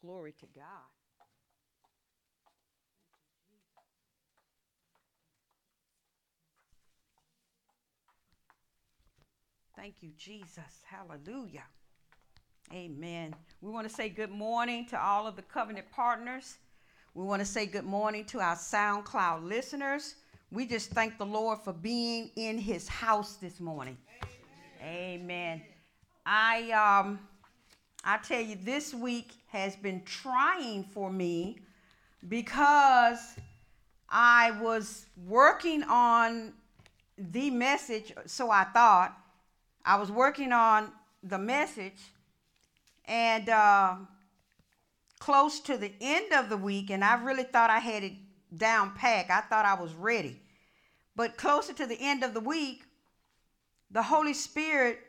Glory to God. Thank you, Jesus. Hallelujah. Amen. We want to say good morning to all of the covenant partners. We want to say good morning to our SoundCloud listeners. We just thank the Lord for being in his house this morning. Amen. Amen. I um I tell you this week has been trying for me because I was working on the message, so I thought I was working on the message, and uh, close to the end of the week, and I really thought I had it down pack. I thought I was ready. But closer to the end of the week, the Holy Spirit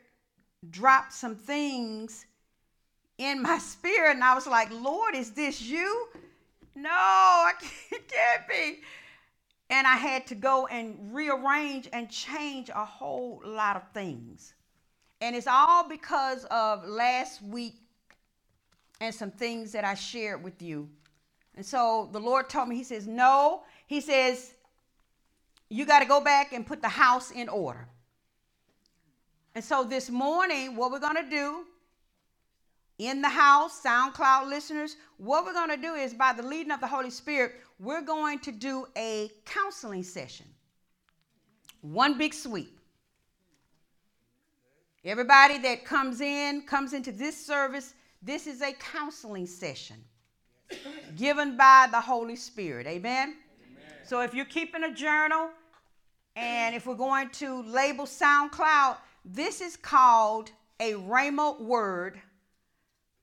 dropped some things in my spirit, and I was like, Lord, is this you? No, it can't be. And I had to go and rearrange and change a whole lot of things. And it's all because of last week and some things that I shared with you. And so the Lord told me, He says, No. He says, You got to go back and put the house in order. And so this morning, what we're going to do in the house, SoundCloud listeners, what we're going to do is by the leading of the Holy Spirit, we're going to do a counseling session. One big sweep. Everybody that comes in, comes into this service, this is a counseling session given by the Holy Spirit. Amen? Amen? So if you're keeping a journal, and if we're going to label SoundCloud, this is called a Rhema word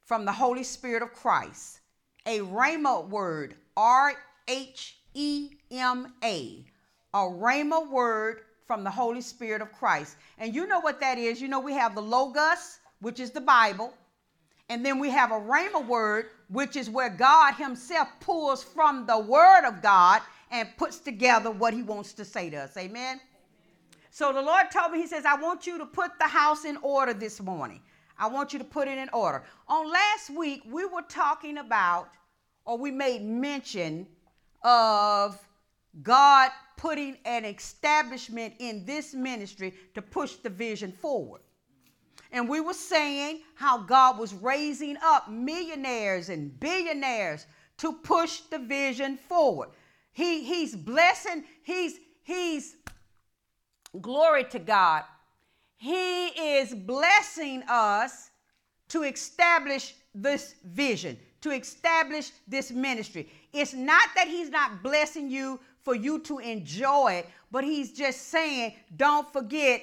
from the Holy Spirit of Christ. A Rhema word, R H E M A. A Rhema word from the Holy Spirit of Christ. And you know what that is. You know, we have the Logos, which is the Bible. And then we have a Rhema word, which is where God Himself pulls from the Word of God and puts together what He wants to say to us. Amen. So the Lord told me, He says, I want you to put the house in order this morning. I want you to put it in order. On last week, we were talking about, or we made mention of God putting an establishment in this ministry to push the vision forward. And we were saying how God was raising up millionaires and billionaires to push the vision forward. He, he's blessing, he's, he's, glory to God. He is blessing us to establish this vision, to establish this ministry. It's not that He's not blessing you for you to enjoy it, but He's just saying, don't forget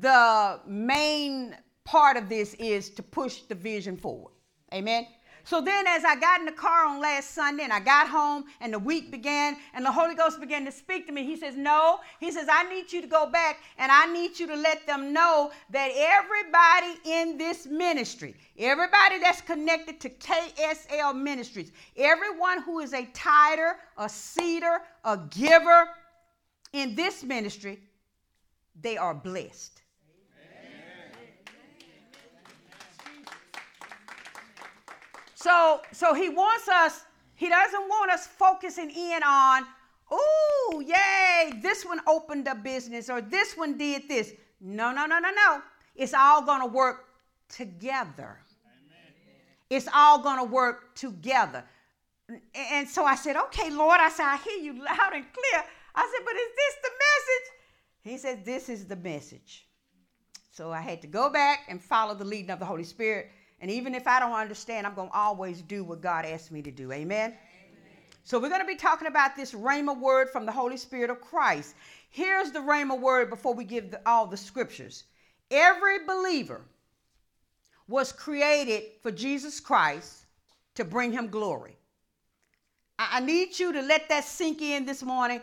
the main part of this is to push the vision forward. Amen. So then, as I got in the car on last Sunday and I got home and the week began and the Holy Ghost began to speak to me, He says, No. He says, I need you to go back and I need you to let them know that everybody in this ministry, everybody that's connected to KSL Ministries, everyone who is a tither, a seeder, a giver in this ministry, they are blessed. So, so he wants us, he doesn't want us focusing in on, oh, yay, this one opened a business or this one did this. No, no, no, no, no. It's all going to work together. Amen. It's all going to work together. And so I said, okay, Lord, I said, I hear you loud and clear. I said, but is this the message? He said, this is the message. So I had to go back and follow the leading of the Holy Spirit and even if I don't understand, I'm going to always do what God asked me to do. Amen? Amen. So we're going to be talking about this Rhema word from the Holy Spirit of Christ. Here's the Rhema word before we give the, all the scriptures. Every believer was created for Jesus Christ to bring him glory. I, I need you to let that sink in this morning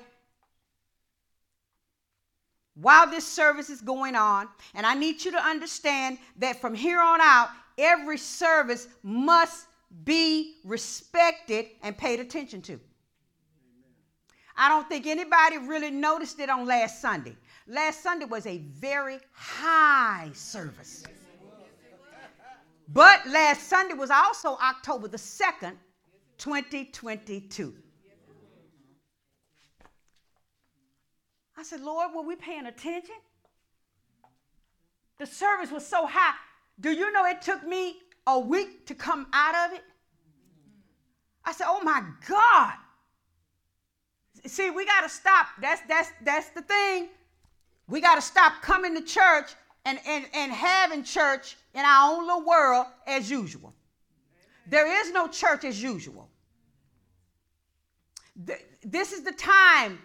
while this service is going on. And I need you to understand that from here on out, every service must be respected and paid attention to. I don't think anybody really noticed it on last Sunday. Last Sunday was a very high service. But last Sunday was also October the 2nd, 2022. I said, Lord, were we paying attention? The service was so high. Do you know it took me a week to come out of it? I said, "Oh my God." See, we got to stop. That's that's that's the thing. We got to stop coming to church and, and, and having church in our own little world as usual. There is no church as usual. This is the time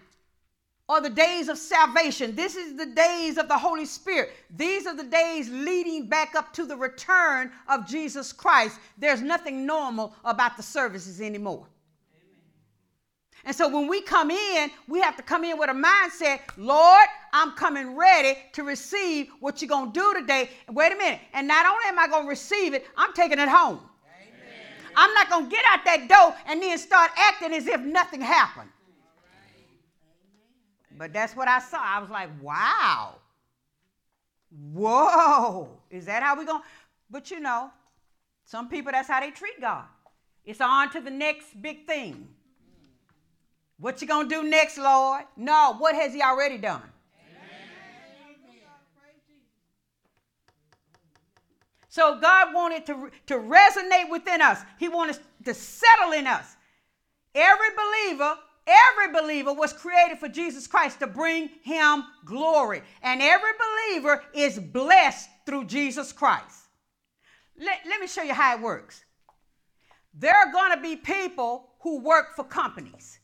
or the days of salvation. This is the days of the Holy Spirit. These are the days leading back up to the return of Jesus Christ. There's nothing normal about the services anymore. And so when we come in, we have to come in with a mindset, Lord, I'm coming ready to receive what you're going to do today. Wait a minute. And not only am I going to receive it, I'm taking it home. Amen. I'm not going to get out that door and then start acting as if nothing happened. But that's what I saw. I was like, wow. Whoa. Is that how we going? But you know, some people, that's how they treat God. It's on to the next big thing. What you gonna do next, Lord? No, what has he already done? So God wanted to, to resonate within us. He wanted to settle in us. Every believer, every believer was created for Jesus Christ to bring him glory. And every believer is blessed through Jesus Christ. Let, let me show you how it works. There are going to be people who work for companies.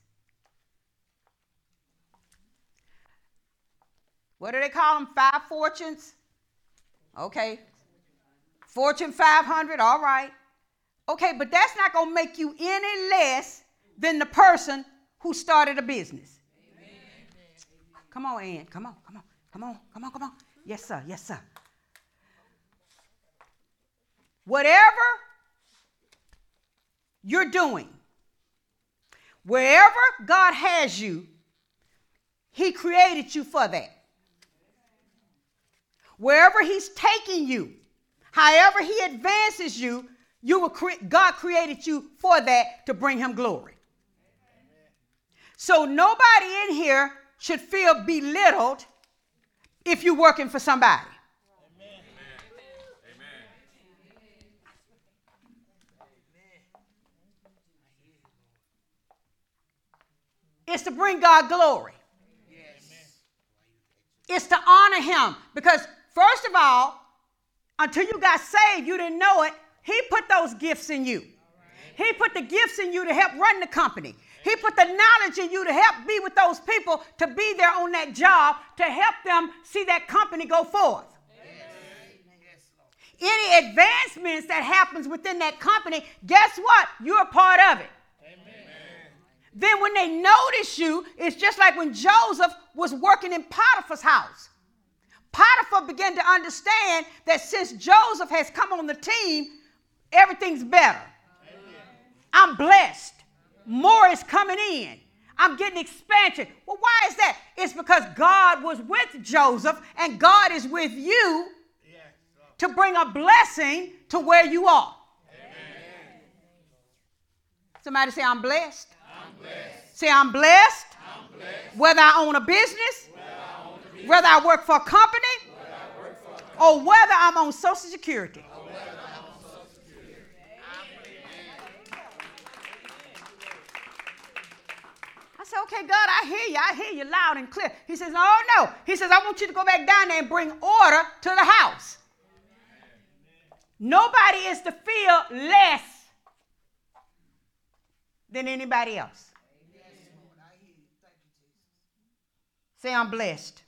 What do they call them? Five fortunes? Okay. Fortune 500, all right. Okay, but that's not going to make you any less than the person who started a business. Amen. Come on, Ann. Come on, come on, come on, come on, come on. Yes, sir. Yes, sir. Whatever you're doing, wherever God has you, He created you for that wherever he's taking you, however he advances you, you will cre- God created you for that to bring him glory. So nobody in here should feel belittled if you're working for somebody. It's to bring God glory. Yes. It's to honor him because First of all, until you got saved, you didn't know it. He put those gifts in you. He put the gifts in you to help run the company. He put the knowledge in you to help be with those people, to be there on that job, to help them see that company go forth. Any advancements that happens within that company, guess what? You're a part of it. Amen. Then when they notice you, it's just like when Joseph was working in Potiphar's house. Potiphar began to understand that since Joseph has come on the team, everything's better. I'm blessed. More is coming in. I'm getting expansion. Well, why is that? It's because God was with Joseph and God is with you to bring a blessing to where you are. Somebody say, I'm blessed. I'm blessed. Say, I'm blessed. I'm blessed. Whether I own a business, whether I work for a company or whether I'm on Social Security. Said, okay, God, I hear you. I hear you loud and clear. He says, oh, no. He says, I want you to go back down there and bring order to the house. Nobody is to feel less than anybody else. Say, I'm blessed.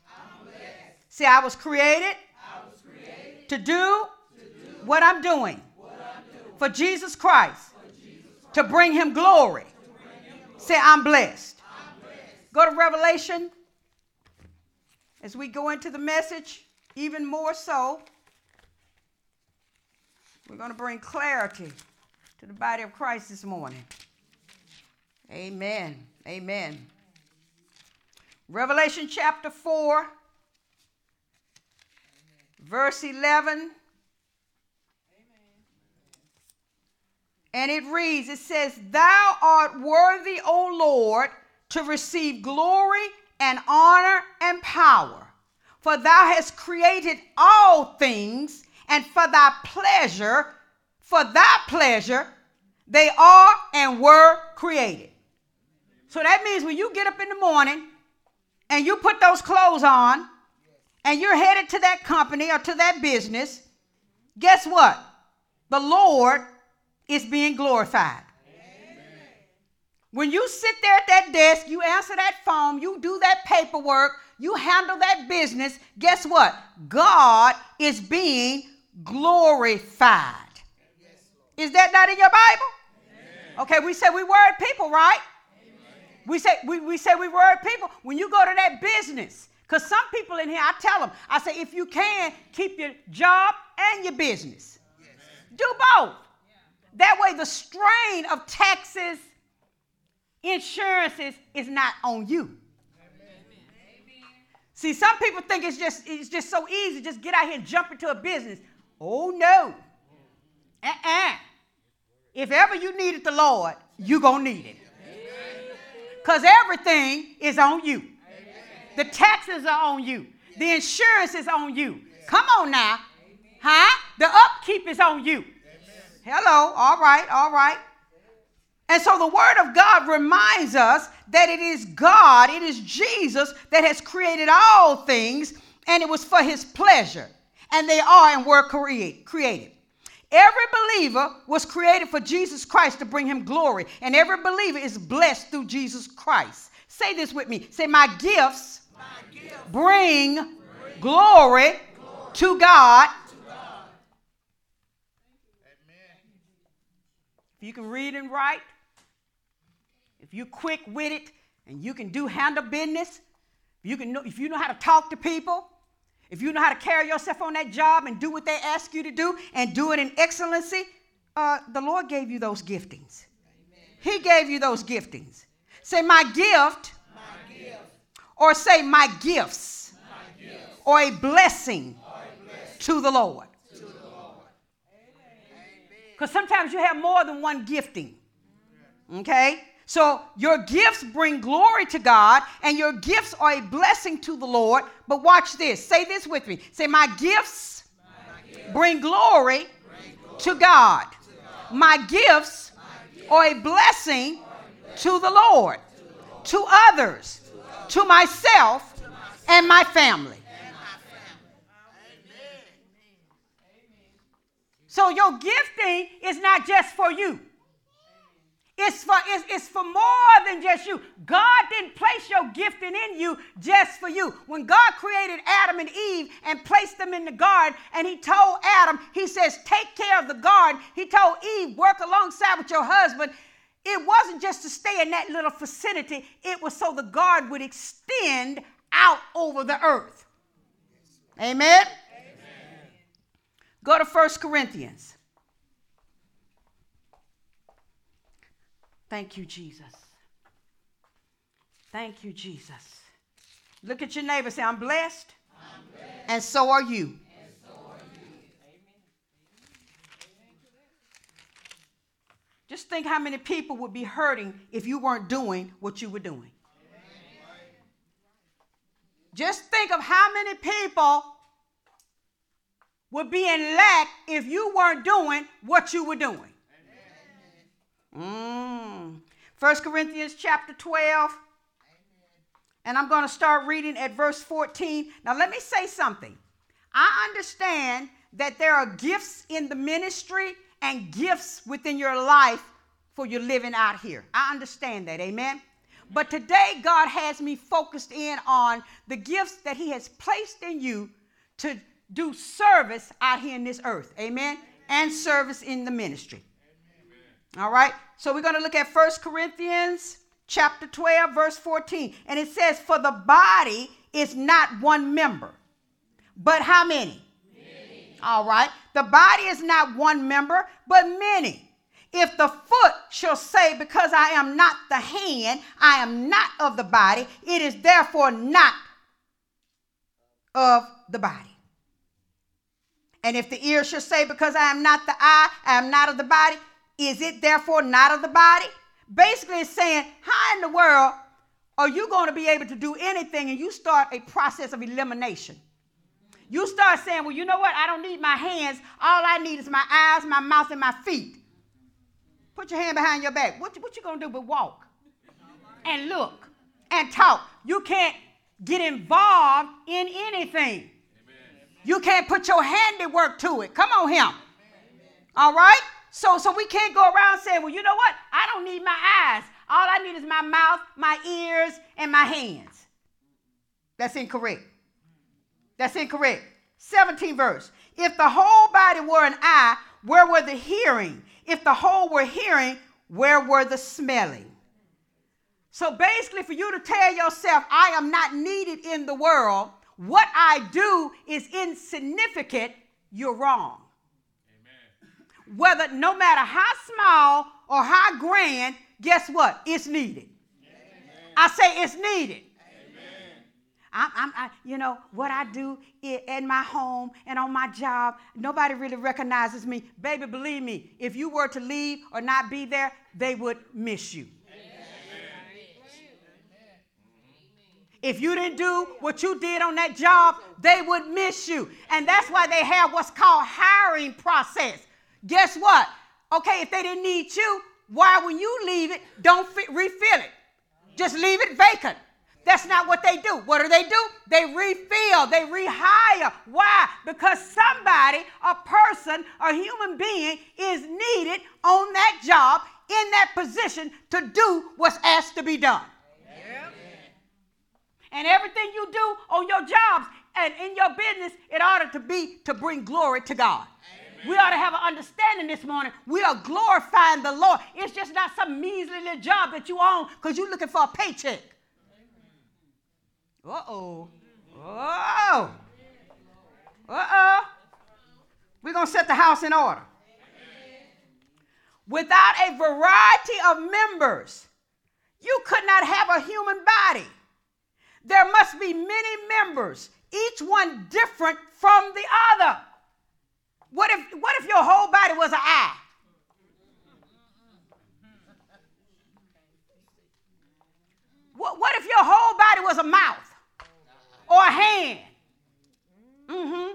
Say, I was created, I was created to, do to do what I'm doing, what I'm doing for, Jesus Christ, for Jesus Christ to. Bring him glory. Say, I'm blessed. Go to Revelation as we go into the message, even more so. We're going to bring clarity to the body of Christ this morning. Amen. Amen. Revelation chapter 4 verse 11. And it reads, it says, Thou art worthy, O Lord, to receive glory and honor and power. For thou hast created all things, and for thy pleasure, for thy pleasure, they are and were created. So that means when you get up in the morning and you put those clothes on and you're headed to that company or to that business, guess what? The Lord is being glorified. When you sit there at that desk, you answer that phone, you do that paperwork, you handle that business, guess what? God is being glorified. Is that not in your Bible? Okay, we say we word people, right? We say we, we say we word people. When you go to that business, because some people in here, I tell them, I say, if you can, keep your job and your business. Do both. That way the strain of taxes, insurances is not on you. See, some people think it's just it's just so easy, just get out here and jump into a business. Oh no. Uh-uh. If ever you needed the Lord, you're gonna need it. Because everything is on you. The taxes are on you. The insurance is on you. Come on now. Huh? The upkeep is on you. Hello. All right. All right. And so the word of God reminds us that it is God, it is Jesus that has created all things, and it was for his pleasure. And they are and were create, created. Every believer was created for Jesus Christ to bring him glory, and every believer is blessed through Jesus Christ. Say this with me. Say, My gifts, My gifts bring, bring glory, glory, to God. To God. If you can read and write, if you're quick with it, and you can do handle business, you can know, if you know how to talk to people, if you know how to carry yourself on that job and do what they ask you to do and do it in excellency, uh, the Lord gave you those giftings. Amen. He gave you those giftings. Say, my gift, my gift. or say, my gifts, my gifts. or a or a blessing. to the Lord. Because sometimes you have more than one gifting. Okay? So your gifts bring glory to God, and your gifts are a blessing to the Lord. But watch this. Say this with me. Say, My gifts, my gifts bring, glory bring glory to God. To God. My, gifts my gifts are a blessing, are to, the Lord, to the Lord, to others, to, to myself, to myself and my family. So your gifting is not just for you. It's for, it's, it's for more than just you. God didn't place your gifting in you just for you. When God created Adam and Eve and placed them in the garden, and He told Adam, He says, Take care of the garden. He told Eve, Work alongside with your husband. It wasn't just to stay in that little vicinity, it was so the garden would extend out over the earth. Amen? Amen. Go to First Corinthians. Thank you, Jesus. Thank you, Jesus. Look at your neighbor. Say, I'm blessed. I'm blessed. And so are you. So are you. Just think how many people would be hurting if you weren't doing what you were doing. Just think of how many people would be in lack if you weren't doing what you were doing. Mm. 1 Corinthians chapter 12. And I'm going to start reading at verse 14. Now, let me say something. I understand that there are gifts in the ministry and gifts within your life for your living out here. I understand that. Amen. But today, God has me focused in on the gifts that He has placed in you to do service out here in this earth. Amen. And service in the ministry. All right. So we're going to look at First Corinthians chapter 12, verse 14. And it says, For the body is not one member, but how many? many? All right. The body is not one member, but many. If the foot shall say, Because I am not the hand, I am not of the body, it is therefore not of the body. And if the ear shall say, Because I am not the eye, I am not of the body, is it therefore not of the body? Basically, it's saying, how in the world are you going to be able to do anything and you start a process of elimination? You start saying, well, you know what? I don't need my hands. All I need is my eyes, my mouth, and my feet. Put your hand behind your back. What, what you going to do but walk and look and talk? You can't get involved in anything. You can't put your handiwork to it. Come on, him. All right? So, so we can't go around saying, well, you know what? I don't need my eyes. All I need is my mouth, my ears, and my hands. That's incorrect. That's incorrect. 17 verse. If the whole body were an eye, where were the hearing? If the whole were hearing, where were the smelling? So basically, for you to tell yourself, I am not needed in the world, what I do is insignificant, you're wrong. Whether no matter how small or how grand, guess what? It's needed. Amen. I say it's needed. I'm, I'm I, you know, what I do in my home and on my job, nobody really recognizes me. Baby, believe me, if you were to leave or not be there, they would miss you. If you didn't do what you did on that job, they would miss you. And that's why they have what's called hiring process. Guess what? Okay, if they didn't need you, why when you leave it, don't fit, refill it. Just leave it vacant. That's not what they do. What do they do? They refill, they rehire. Why? Because somebody, a person, a human being is needed on that job, in that position to do what's asked to be done. And everything you do on your jobs and in your business, it ought to be to bring glory to God. Amen. We ought to have an understanding this morning. We are glorifying the Lord. It's just not some measly little job that you own because you're looking for a paycheck. Uh oh. Oh. Uh oh. We're going to set the house in order. Without a variety of members, you could not have a human body. There must be many members, each one different from the other. What if, what if your whole body was an eye? What, what if your whole body was a mouth or a hand? Mm-hmm.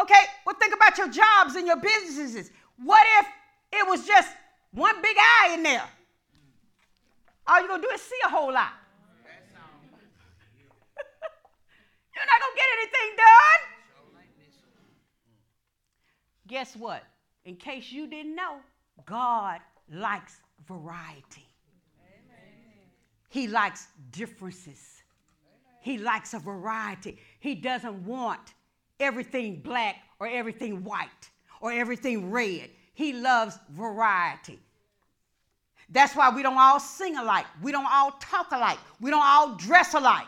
Okay, well, think about your jobs and your businesses. What if it was just one big eye in there? All you're going to do is see a whole lot. You're not going to get anything done. Guess what? In case you didn't know, God likes variety. He likes differences. He likes a variety. He doesn't want everything black or everything white or everything red. He loves variety. That's why we don't all sing alike. We don't all talk alike. We don't all dress alike.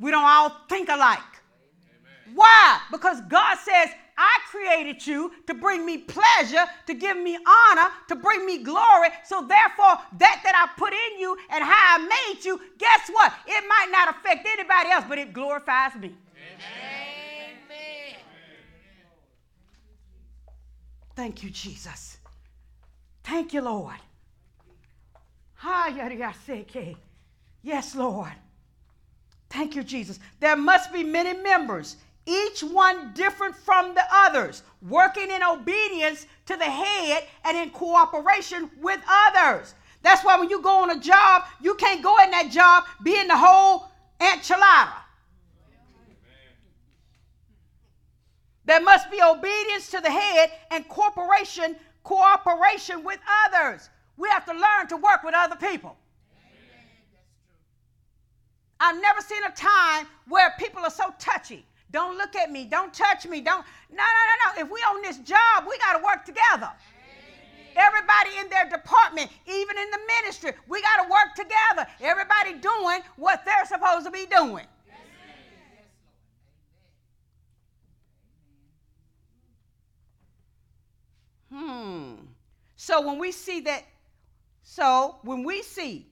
We don't all think alike. Amen. Why? Because God says, I created you to bring me pleasure, to give me honor, to bring me glory. So therefore, that that I put in you and how I made you, guess what? It might not affect anybody else, but it glorifies me. Amen. Thank you, Jesus. Thank you, Lord. Yes, Lord. Thank you, Jesus. There must be many members, each one different from the others, working in obedience to the head and in cooperation with others. That's why when you go on a job, you can't go in that job being the whole enchilada. There must be obedience to the head and cooperation, cooperation with others. We have to learn to work with other people. I've never seen a time where people are so touchy. Don't look at me. Don't touch me. Don't. No, no, no, no. If we on this job, we got to work together. Everybody in their department, even in the ministry, we got to work together. Everybody doing what they're supposed to be doing. Hmm. So when we see that, so when we see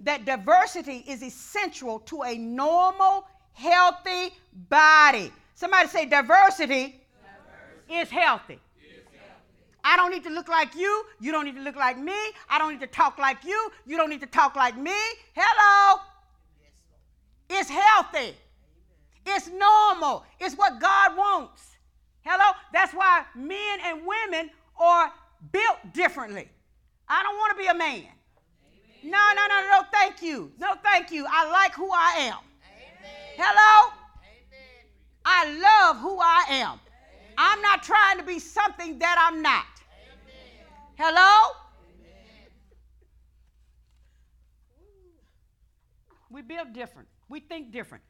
that diversity is essential to a normal, healthy body. Somebody say diversity, diversity. Is, healthy. is healthy. I don't need to look like you. You don't need to look like me. I don't need to talk like you. You don't need to talk like me. Hello. It's healthy. It's normal. It's what God wants. Hello? That's why men and women are built differently. I don't want to be a man. No, no, no, no, thank you. No, thank you. I like who I am. Hello? I love who I am. I'm not trying to be something that I'm not. Hello? We build different. We think different.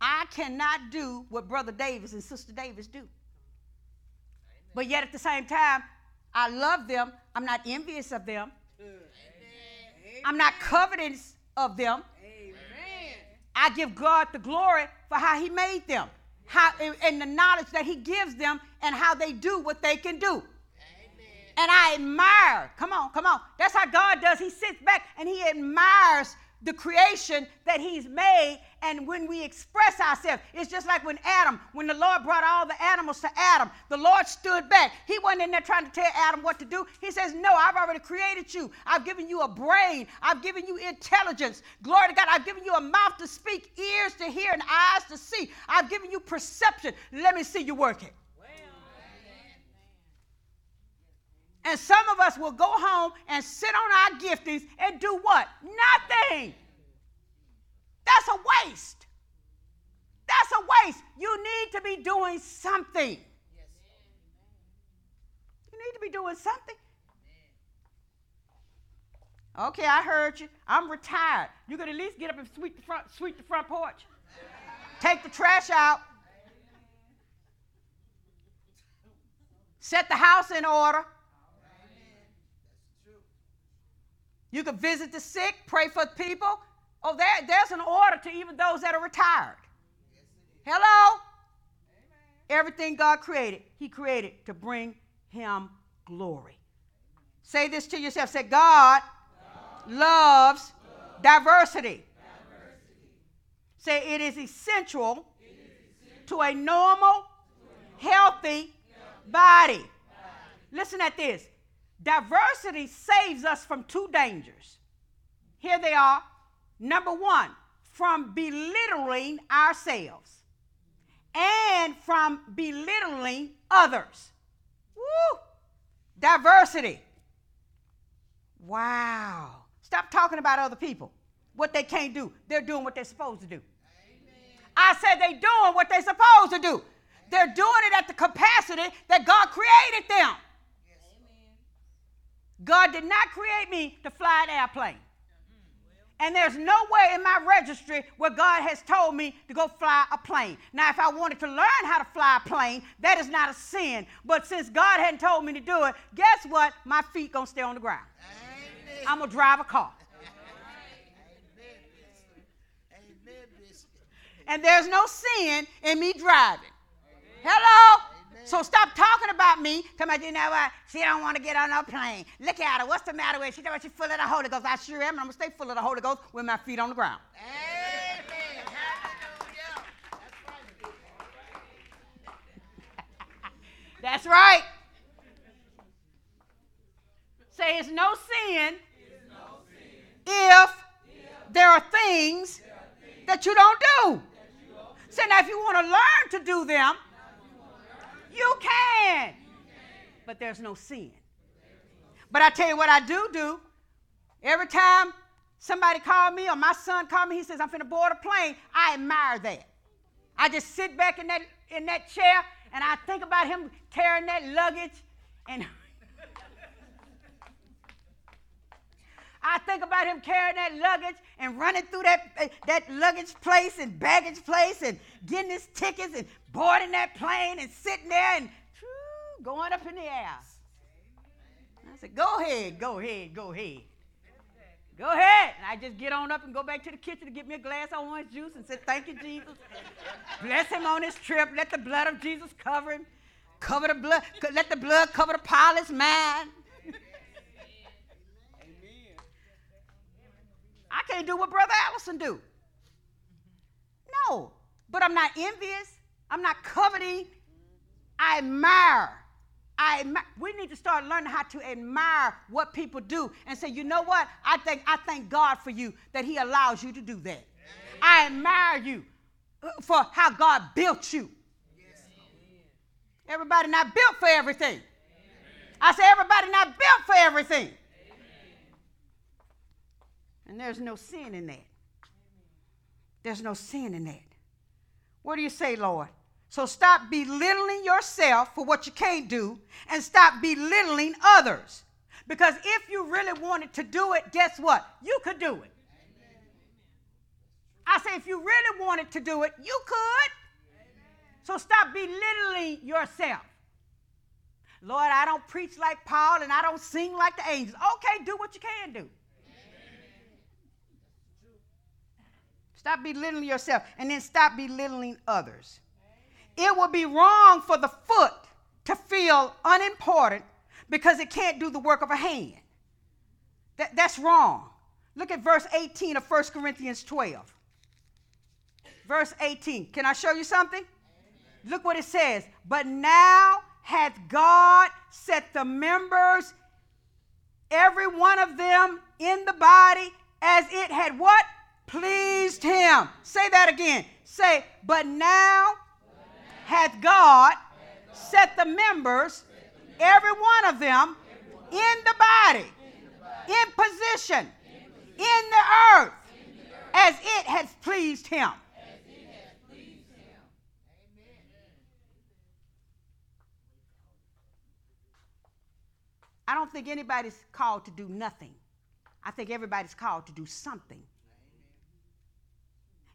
I cannot do what Brother Davis and Sister Davis do. But yet at the same time, I love them. I'm not envious of them. I'm not covetous of them. I give God the glory for how He made them, how and the knowledge that He gives them, and how they do what they can do. And I admire. Come on, come on. That's how God does. He sits back and He admires the creation that he's made and when we express ourselves it's just like when adam when the lord brought all the animals to adam the lord stood back. He wasn't in there trying to tell adam what to do. He says no i've already created you. I've given you a brain. I've given you intelligence. Glory to god. I've given you a mouth to speak ears to hear and eyes to see. I've given you perception. Let me see you working And some of us will go home and sit on our giftings and do what? Nothing. That's a waste. That's a waste. You need to be doing something. You need to be doing something. Okay, I heard you. I'm retired. You could at least get up and sweep the front, sweep the front porch. Take the trash out. Set the house in order. You can visit the sick, pray for people. Oh, there, there's an order to even those that are retired. Hello? Everything God created, He created to bring Him glory. Say this to yourself. Say, God, God loves, diversity. diversity. Say, it is essential, it is essential to a normal, healthy, healthy body. body. Listen at this. Diversity saves us from two dangers. Here they are. Number one, from belittling ourselves and from belittling others. Woo! Diversity. Wow. Stop talking about other people, what they can't do. They're doing what they're supposed to do. Amen. I said they're doing what they're supposed to do. They're doing it at the capacity that God created them. God did not create me to fly an airplane. And there's nowhere in my registry where God has told me to go fly a plane. Now, if I wanted to learn how to fly a plane, that is not a sin. But since God hadn't told me to do it, guess what? My feet gonna stay on the ground. Amen. I'm gonna drive a car. And there's no sin in me driving. Hello? So stop talking about me. Tell me, you know what? She don't want to get on no plane. Look at her. What's the matter with her? She she's full of the Holy Ghost. I sure am, and I'm to stay full of the Holy Ghost with my feet on the ground. Amen. That's right. Say it's no sin, no sin. If, there are things, there are things that you don't do. You Say now, if you want to learn to do them, you can. But there's no sin. But I tell you what I do do. Every time somebody call me or my son call me, he says, I'm finna board a plane. I admire that. I just sit back in that in that chair and I think about him carrying that luggage and I think about him carrying that luggage and running through that, eh, that luggage place and baggage place and getting his tickets and boarding that plane and sitting there and going up in the air. I said, Go ahead, go ahead, go ahead. Go ahead. And I just get on up and go back to the kitchen to get me a glass of orange juice and say, Thank you, Jesus. Bless him on his trip. Let the blood of Jesus cover him. Cover the blood. Let the blood cover the pilot's mind. I can't do what Brother Allison do. No, but I'm not envious. I'm not coveting. I admire. I admire. We need to start learning how to admire what people do and say, you know what? I think I thank God for you that He allows you to do that. Amen. I admire you uh, for how God built you. Yes. Everybody not built for everything. Amen. I say everybody not built for everything. Amen. And there's no sin in that. There's no sin in that. What do you say, Lord? So stop belittling yourself for what you can't do and stop belittling others. Because if you really wanted to do it, guess what? You could do it. I say, if you really wanted to do it, you could. So stop belittling yourself. Lord, I don't preach like Paul and I don't sing like the angels. Okay, do what you can do. Stop belittling yourself and then stop belittling others. It would be wrong for the foot to feel unimportant because it can't do the work of a hand. That, that's wrong. Look at verse 18 of 1 Corinthians 12. Verse 18. Can I show you something? Look what it says. But now hath God set the members, every one of them in the body, as it had what? Pleased him. Say that again. Say, but now hath God set the members, every one of them, in the body, in position, in the earth, as it has pleased him. I don't think anybody's called to do nothing. I think everybody's called to do something.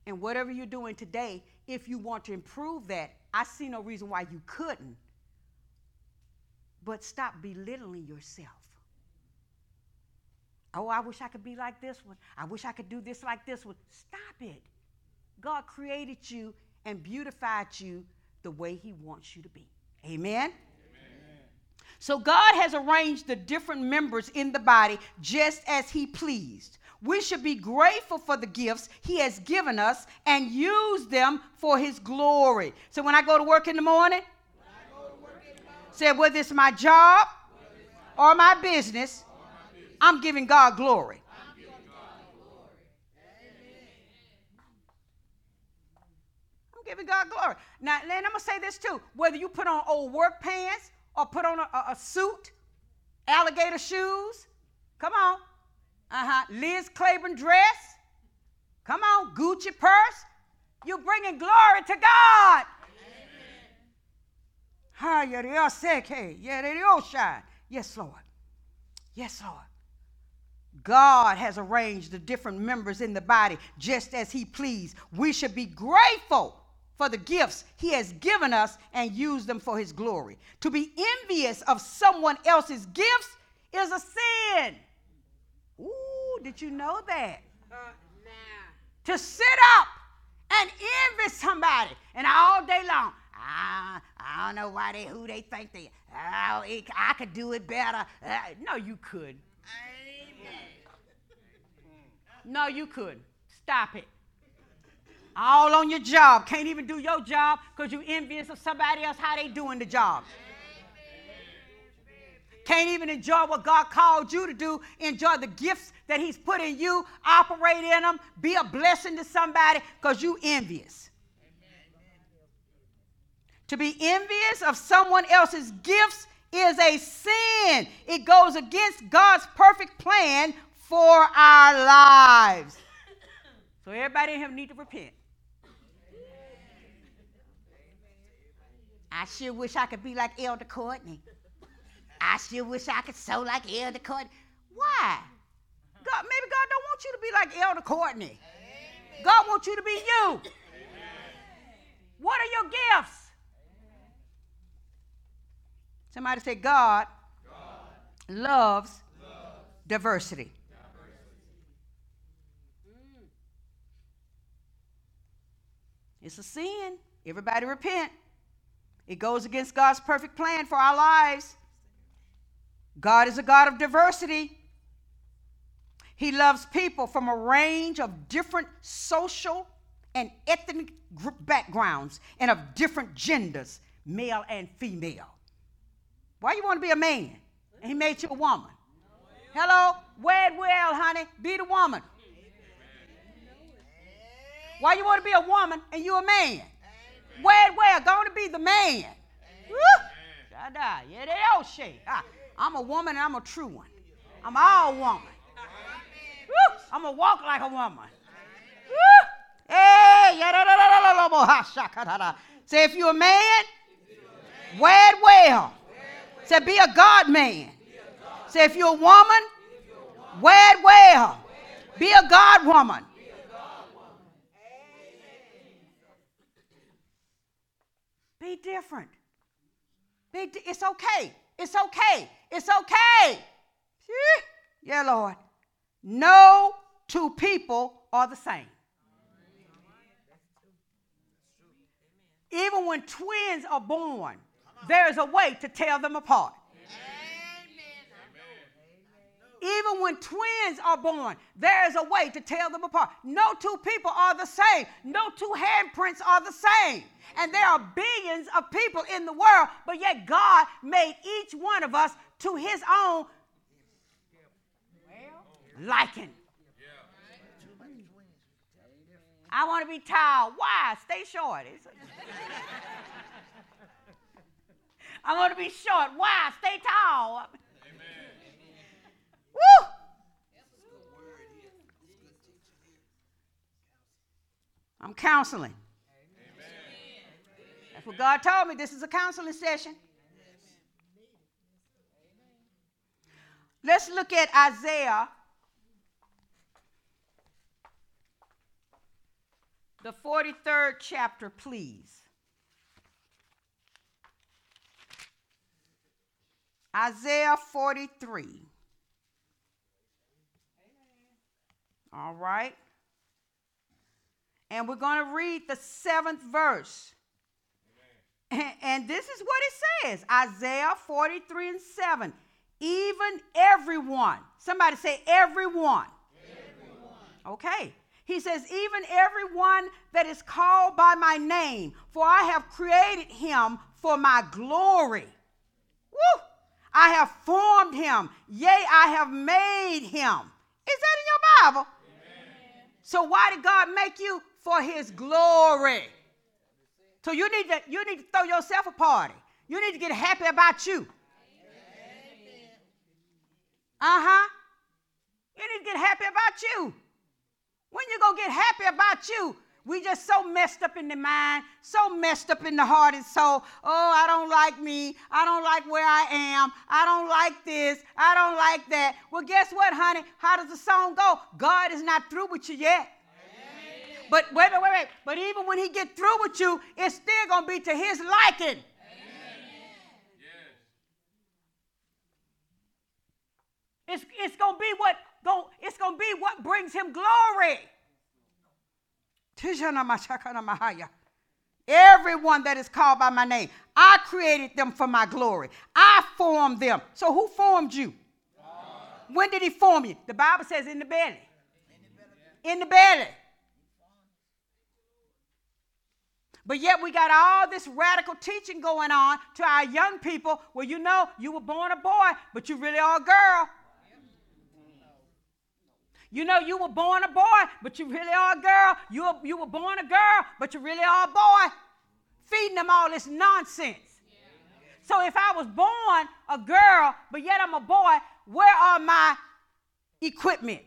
And whatever you're doing today, if you want to improve that, I see no reason why you couldn't. But stop belittling yourself. Oh, I wish I could be like this one. I wish I could do this like this one. Stop it. God created you and beautified you the way He wants you to be. Amen? Amen? So God has arranged the different members in the body just as He pleased. We should be grateful for the gifts He has given us and use them for His glory. So when I go to work in the morning, say whether it's my job or my business, I'm giving God glory. I'm giving God glory. Now, then I'm to say this too. Whether you put on old work pants or put on a, a suit, alligator shoes, come on. Uh huh. Liz Claiborne dress. Come on, Gucci purse. You're bringing glory to God. Sick. Yes, Lord. Yes, Lord. God has arranged the different members in the body just as He pleased. We should be grateful for the gifts He has given us and use them for His glory. To be envious of someone else's gifts is a sin. Ooh, did you know that? Uh, nah. To sit up and envy somebody and all day long. I, I don't know why they who they think they. Oh, it, I could do it better. Uh, no, you could. No, you couldn't. Stop it. All on your job. Can't even do your job because you envious of somebody else how they doing the job. Can't even enjoy what God called you to do. Enjoy the gifts that He's put in you. Operate in them. Be a blessing to somebody because you envious. To be envious of someone else's gifts is a sin. It goes against God's perfect plan for our lives. So everybody in here need to repent. I sure wish I could be like Elder Courtney. I still wish I could sew like Elder Courtney. Why? God, maybe God don't want you to be like Elder Courtney. Amen. God wants you to be you. Amen. What are your gifts? Somebody say, God, God loves, loves diversity. diversity. Mm. It's a sin. Everybody repent. It goes against God's perfect plan for our lives. God is a God of diversity. He loves people from a range of different social and ethnic backgrounds and of different genders, male and female. Why you want to be a man? And he made you a woman. Hello? Wed well, honey. Be the woman. Why you want to be a woman and you a man? Wed well. Going to be the man. I'm a woman and I'm a true one. I'm all woman. I'm going to walk like a woman. Hey, Say if you're a man, wed well. Say be a God man. Say if you're a woman, wed well. Be a God woman. Be different. Be di- it's okay. It's okay. It's okay. Yeah, Lord. No two people are the same. Even when twins are born, there is a way to tell them apart. Even when twins are born, there is a way to tell them apart. No two people are the same. No two handprints are the same. And there are billions of people in the world, but yet God made each one of us to his own liking. I want to be tall. Why? Stay short. I want to be short. Why? Stay tall. Woo! I'm counseling. That's what God told me. This is a counseling session. Let's look at Isaiah, the 43rd chapter, please. Isaiah 43. All right. And we're going to read the seventh verse. And, and this is what it says Isaiah 43 and 7. Even everyone, somebody say, everyone. everyone. Okay. He says, even everyone that is called by my name, for I have created him for my glory. Woo! I have formed him. Yea, I have made him. Is that in your Bible? Amen. So why did God make you? For his glory. So you need to you need to throw yourself a party. You need to get happy about you. Uh-huh. You need to get happy about you. When you gonna get happy about you? We just so messed up in the mind, so messed up in the heart and soul. Oh, I don't like me. I don't like where I am. I don't like this. I don't like that. Well, guess what, honey? How does the song go? God is not through with you yet. Amen. But wait, wait, wait, wait. But even when he get through with you, it's still gonna be to his liking. It's, it's gonna be what go, it's gonna be what brings him glory. Everyone that is called by my name, I created them for my glory. I formed them. So who formed you? God. When did he form you? The Bible says in the belly. In the belly. But yet we got all this radical teaching going on to our young people where you know you were born a boy, but you really are a girl. You know, you were born a boy, but you really are a girl. You were, you were born a girl, but you really are a boy. Feeding them all this nonsense. So if I was born a girl, but yet I'm a boy, where are my equipment?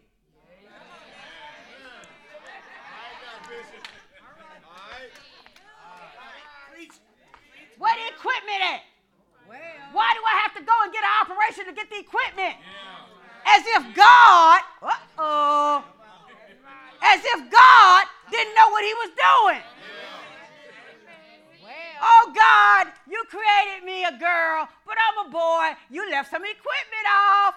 Where the equipment at? Why do I have to go and get an operation to get the equipment? Yeah. As if God, uh-oh, as if God didn't know what he was doing. Oh God, you created me a girl, but I'm a boy. You left some equipment off.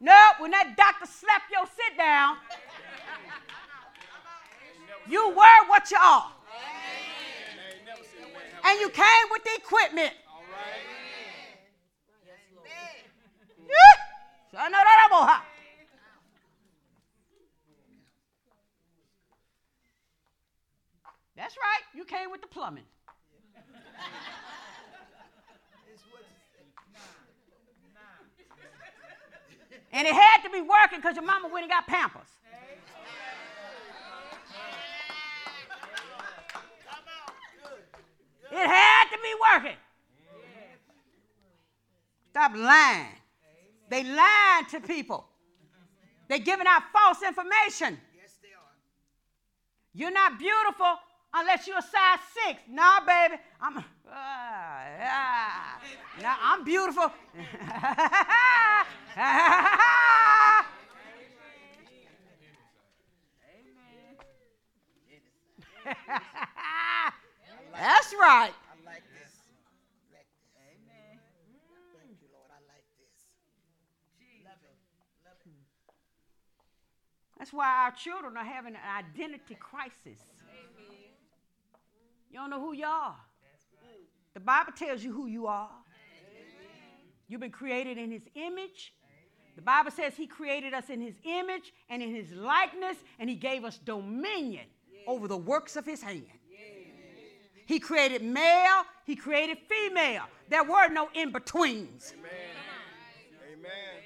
No, when that doctor slapped your sit down, you were what you are. And you came with the equipment. That's right. You came with the plumbing. and it had to be working because your mama went and got Pampers. It had to be working. Stop lying. They lying to people. They're giving out false information. Yes, they are. You're not beautiful unless you're a size six. Nah, baby. I'm uh, yeah. Nah, I'm beautiful. That's right. I like this. Like this. Amen. Thank you, Lord. I like this. Love it. Love it. That's why our children are having an identity crisis. You don't know who you are. The Bible tells you who you are. You've been created in his image. The Bible says he created us in his image and in his likeness, and he gave us dominion over the works of his hand. He created male, he created female. There were no in betweens. Amen. Amen.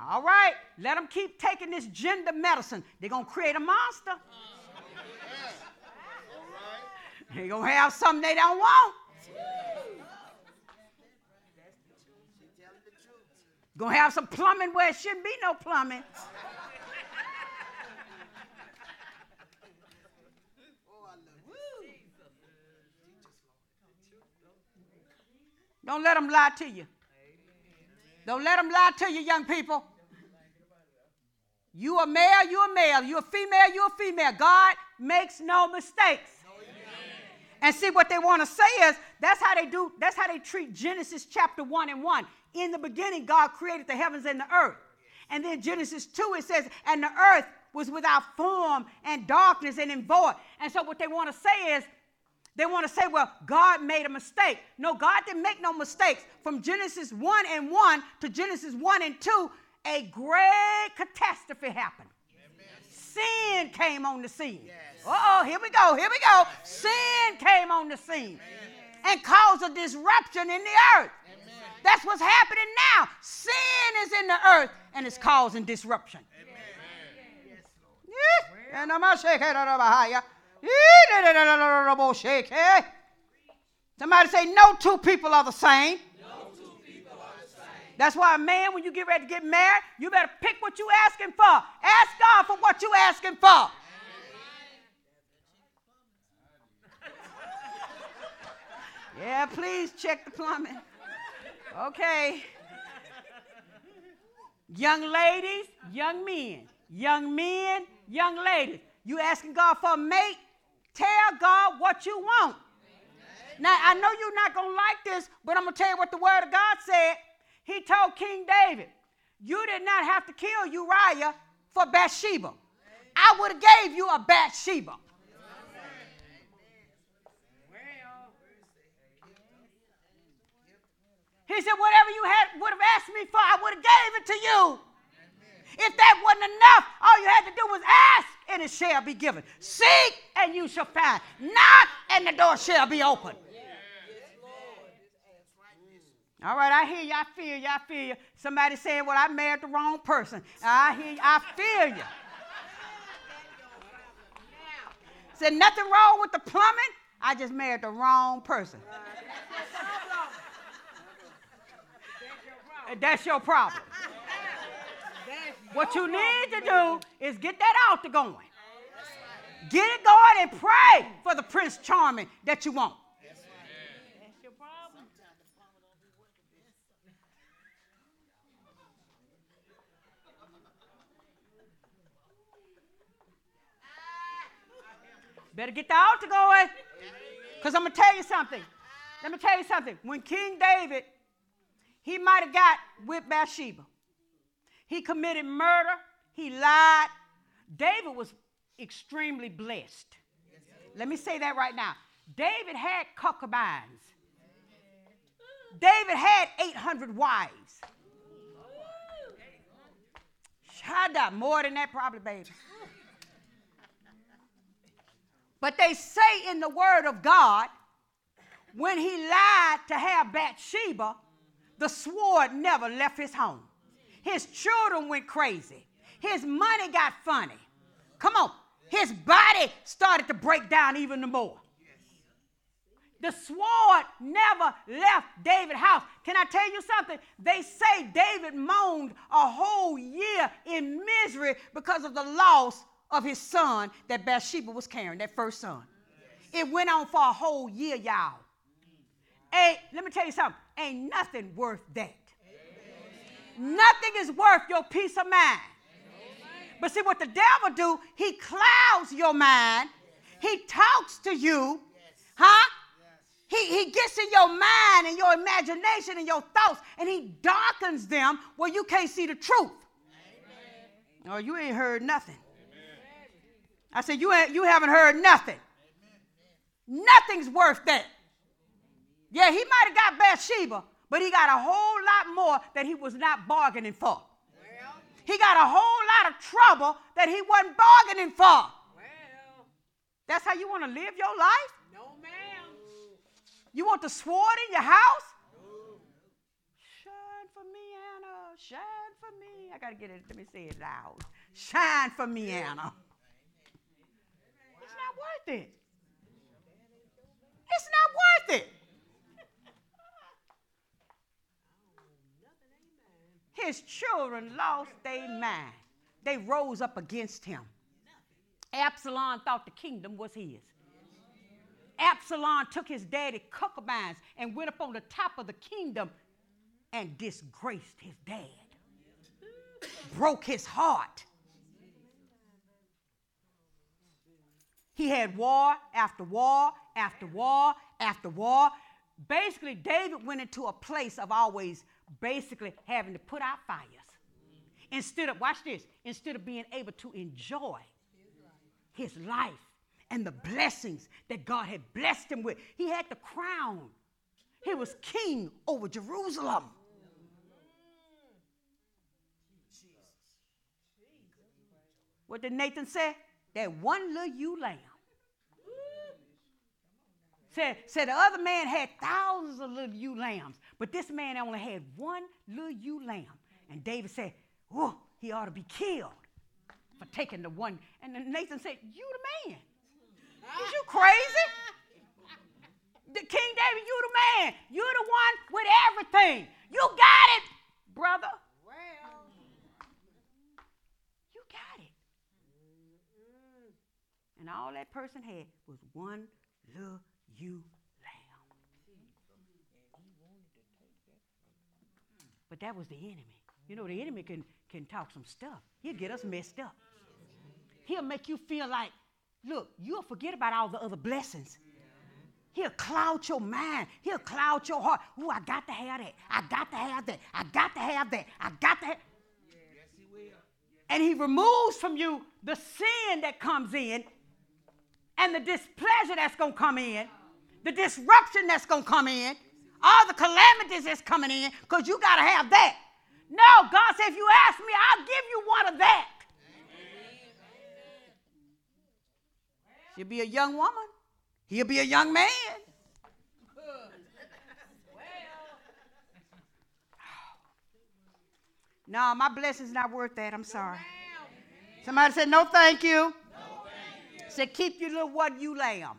All right, let them keep taking this gender medicine. They're going to create a monster. They're going to have something they don't want. Going to have some plumbing where it shouldn't be no plumbing. Don't let them lie to you. Don't let them lie to you, young people. You a male, you a male. You a female, you a female. God makes no mistakes. And see what they want to say is that's how they do, that's how they treat Genesis chapter 1 and 1. In the beginning, God created the heavens and the earth. And then Genesis 2, it says, and the earth was without form and darkness and in void. And so what they want to say is they want to say, well, God made a mistake. No, God didn't make no mistakes. From Genesis 1 and 1 to Genesis 1 and 2, a great catastrophe happened. Sin came on the scene. Uh oh, here we go, here we go. Sin came on the scene and caused a disruption in the earth. That's what's happening now. Sin is in the earth and it's causing disruption. Yeah. And I'm a shake it out of a higher. Yeah. Somebody say, No two people are the same. That's why, a man, when you get ready to get married, you better pick what you asking for. Ask God for what you asking for. Yeah, please check the plumbing. Okay. Young ladies, young men, young men, young ladies. You asking God for a mate? Tell God what you want. Now, I know you're not going to like this, but I'm going to tell you what the word of God said. He told King David, You did not have to kill Uriah for Bathsheba. I would have gave you a Bathsheba. He said, Whatever you had would have asked me for, I would have gave it to you. If that wasn't enough, all you had to do was ask, and it shall be given. Seek, and you shall find. Knock, and the door shall be open. All right, I hear you, I feel you, I feel you. Somebody saying, Well, I married the wrong person. I hear you, I feel you. Said nothing wrong with the plumbing. I just married the wrong person. That's your problem. What you need to do is get that altar going. Get it going and pray for the Prince Charming that you want. Better get the altar going. Because I'm going to tell you something. Let me tell you something. When King David, he might have got with Bathsheba. He committed murder. He lied. David was extremely blessed. Let me say that right now. David had concubines. David had 800 wives. Shada, more than that, probably, baby. But they say in the word of God, when he lied to have Bathsheba, the sword never left his home. His children went crazy. His money got funny. Come on. His body started to break down even more. The sword never left David's house. Can I tell you something? They say David moaned a whole year in misery because of the loss of his son that Bathsheba was carrying, that first son. It went on for a whole year, y'all. Ain't, let me tell you something. Ain't nothing worth that. Nothing is worth your peace of mind. But see what the devil do, he clouds your mind. He talks to you. Huh? He, he gets in your mind and your imagination and your thoughts and he darkens them where you can't see the truth. Amen. Oh, you ain't heard nothing. Amen. I said, you, ain't, you haven't heard nothing. Amen. Nothing's worth that. Yeah, he might have got Bathsheba, but he got a whole lot more that he was not bargaining for. Well. He got a whole lot of trouble that he wasn't bargaining for. Well. That's how you want to live your life? No, ma'am. You want the sword in your house? Shine for me, Anna. Shine for me. I got to get it. Let me say it loud. Shine for me, Anna. It's not worth it. It's not worth it. His children lost their mind. They rose up against him. Absalom thought the kingdom was his. Absalom took his daddy concubines and went up on the top of the kingdom and disgraced his dad, broke his heart. He had war after war after war after war. Basically, David went into a place of always basically having to put out fires. Instead of, watch this, instead of being able to enjoy his life and the blessings that God had blessed him with. He had the crown, he was king over Jerusalem. What did Nathan say? That one little ewe lamb. Said, said the other man had thousands of little ewe lambs, but this man only had one little ewe lamb. And David said, Oh, he ought to be killed for taking the one. And Nathan said, You the man. Is you crazy? The King David, you the man. You're the one with everything. You got it, brother. Well, you got it. And all that person had was one little ewe lamb. But that was the enemy. You know, the enemy can, can talk some stuff. He'll get us messed up. He'll make you feel like look, you'll forget about all the other blessings. He'll cloud your mind. He'll cloud your heart. Ooh, I got to have that. I got to have that. I got to have that. I got to have. Yes, he will. And he removes from you the sin that comes in and the displeasure that's going to come in, the disruption that's going to come in, all the calamities that's coming in, because you got to have that. No, God said, if you ask me, I'll give you one of that. She'll be a young woman. He'll be a young man. No, my blessing's not worth that. I'm sorry. Somebody said, No, thank you. No, thank you. Said, Keep your little what you lamb.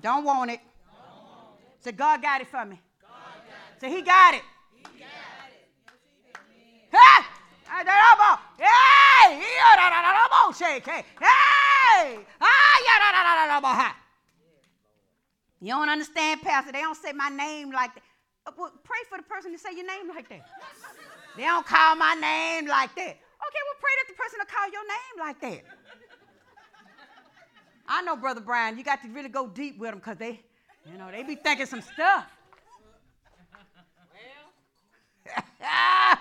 Don't want it. Said, God got it for me. Said, He got it. He. Hey! You don't understand, Pastor. They don't say my name like that. Uh, well, pray for the person to say your name like that. they don't call my name like that. Okay, well, pray that the person will call your name like that. I know, Brother Brian, you got to really go deep with them because they, you know, they be thinking some stuff.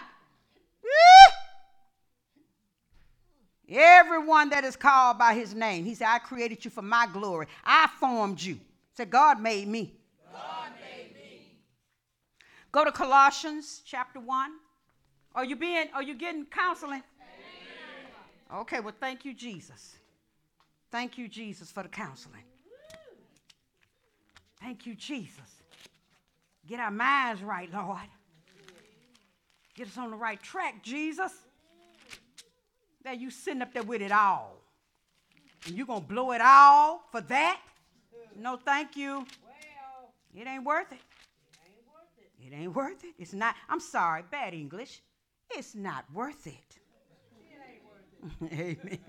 Everyone that is called by his name. He said, I created you for my glory. I formed you. Said, God made me. God made me. Go to Colossians chapter 1. Are you being, are you getting counseling? Amen. Okay, well, thank you, Jesus. Thank you, Jesus, for the counseling. Thank you, Jesus. Get our minds right, Lord. Get us on the right track, Jesus. That you sitting up there with it all. And you gonna blow it all for that? No, thank you. It ain't worth it. It ain't worth it. It's not. I'm sorry, bad English. It's not worth it. Amen.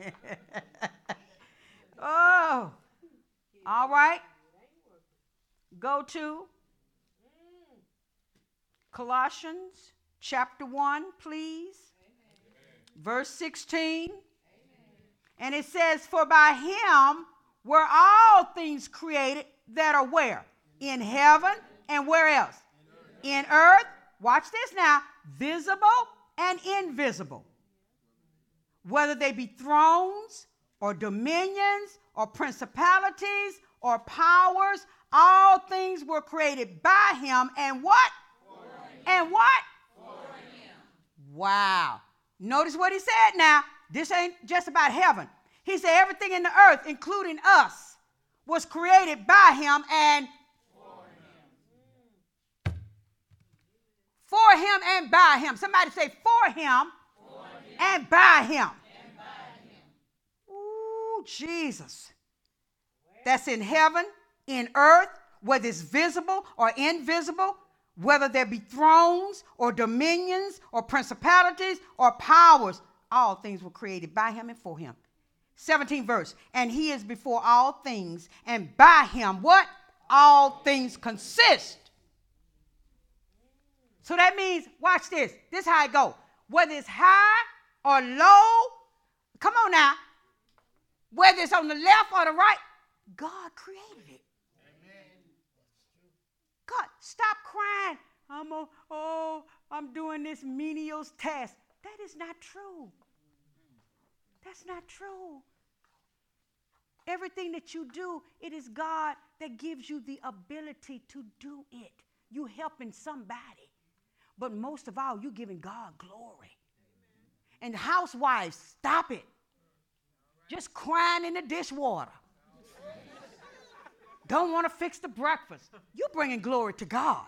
oh, all right. Go to Colossians chapter 1, please. Verse 16. And it says, For by him were all things created that are where? In heaven and where else? In earth. Watch this now visible and invisible. Whether they be thrones or dominions or principalities or powers, all things were created by him and what? And what? Wow. Notice what he said now. This ain't just about heaven. He said everything in the earth, including us, was created by him and for him and by him. Somebody say for him, for him. And, by him. and by him. Ooh, Jesus. That's in heaven, in earth, whether it's visible or invisible, whether there be thrones or dominions or principalities or powers, all things were created by him and for him. 17 verse. And he is before all things, and by him, what? All things consist. So that means, watch this. This how it go. Whether it's high or low, come on now. Whether it's on the left or the right, God created it. God, stop crying. I'm a, oh, I'm doing this menial task. That is not true. That's not true. Everything that you do, it is God that gives you the ability to do it. You helping somebody. But most of all, you giving God glory. And housewives, stop it. Just crying in the dishwater. Don't want to fix the breakfast. You're bringing glory to God.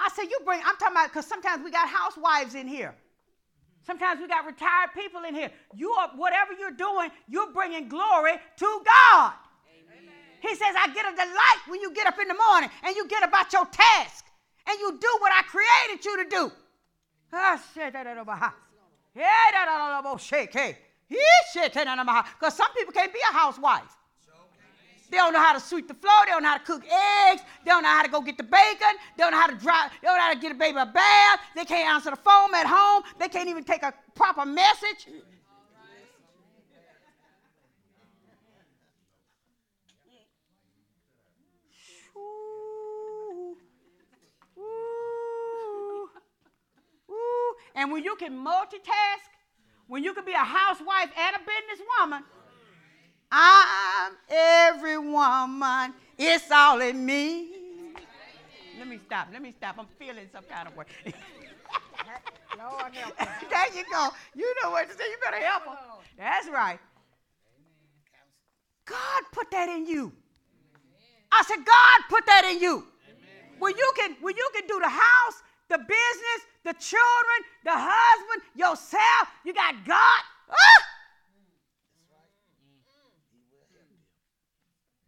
I said, you bring, I'm talking about, because sometimes we got housewives in here. Sometimes we got retired people in here. You are, whatever you're doing, you're bringing glory to God. Amen. He says, I get a delight when you get up in the morning and you get about your task and you do what I created you to do. Because some people can't be a housewife. They don't know how to sweep the floor. They don't know how to cook eggs. They don't know how to go get the bacon. They don't know how to drive. They don't know how to get a baby a bath. They can't answer the phone at home. They can't even take a proper message. And when you can multitask, when you can be a housewife and a businesswoman, I'm every woman. It's all in me. Let me stop. Let me stop. I'm feeling some kind of way. Lord help there you go. You know what to say. You better help them. That's right. God put that in you. I said, God put that in you. When you can, when you can do the house, the business, the children, the husband, yourself, you got God. Ah!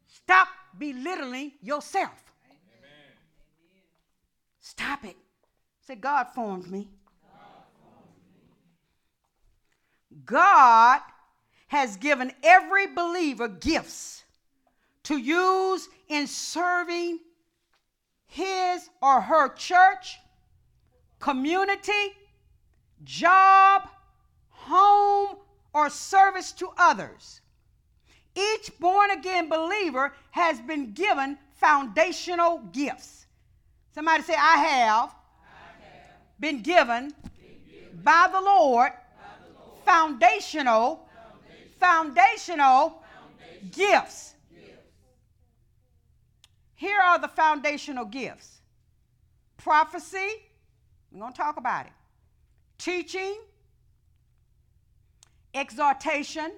Stop belittling yourself. Amen. Stop it. Say, God formed me. God has given every believer gifts to use in serving his or her church, community, job, home, or service to others. Each born again believer has been given foundational gifts. Somebody say, I have, I have been, given been given by the Lord, by the Lord foundational, foundational, foundational, gifts. gifts. Here are the foundational gifts prophecy, we're going to talk about it, teaching, exhortation,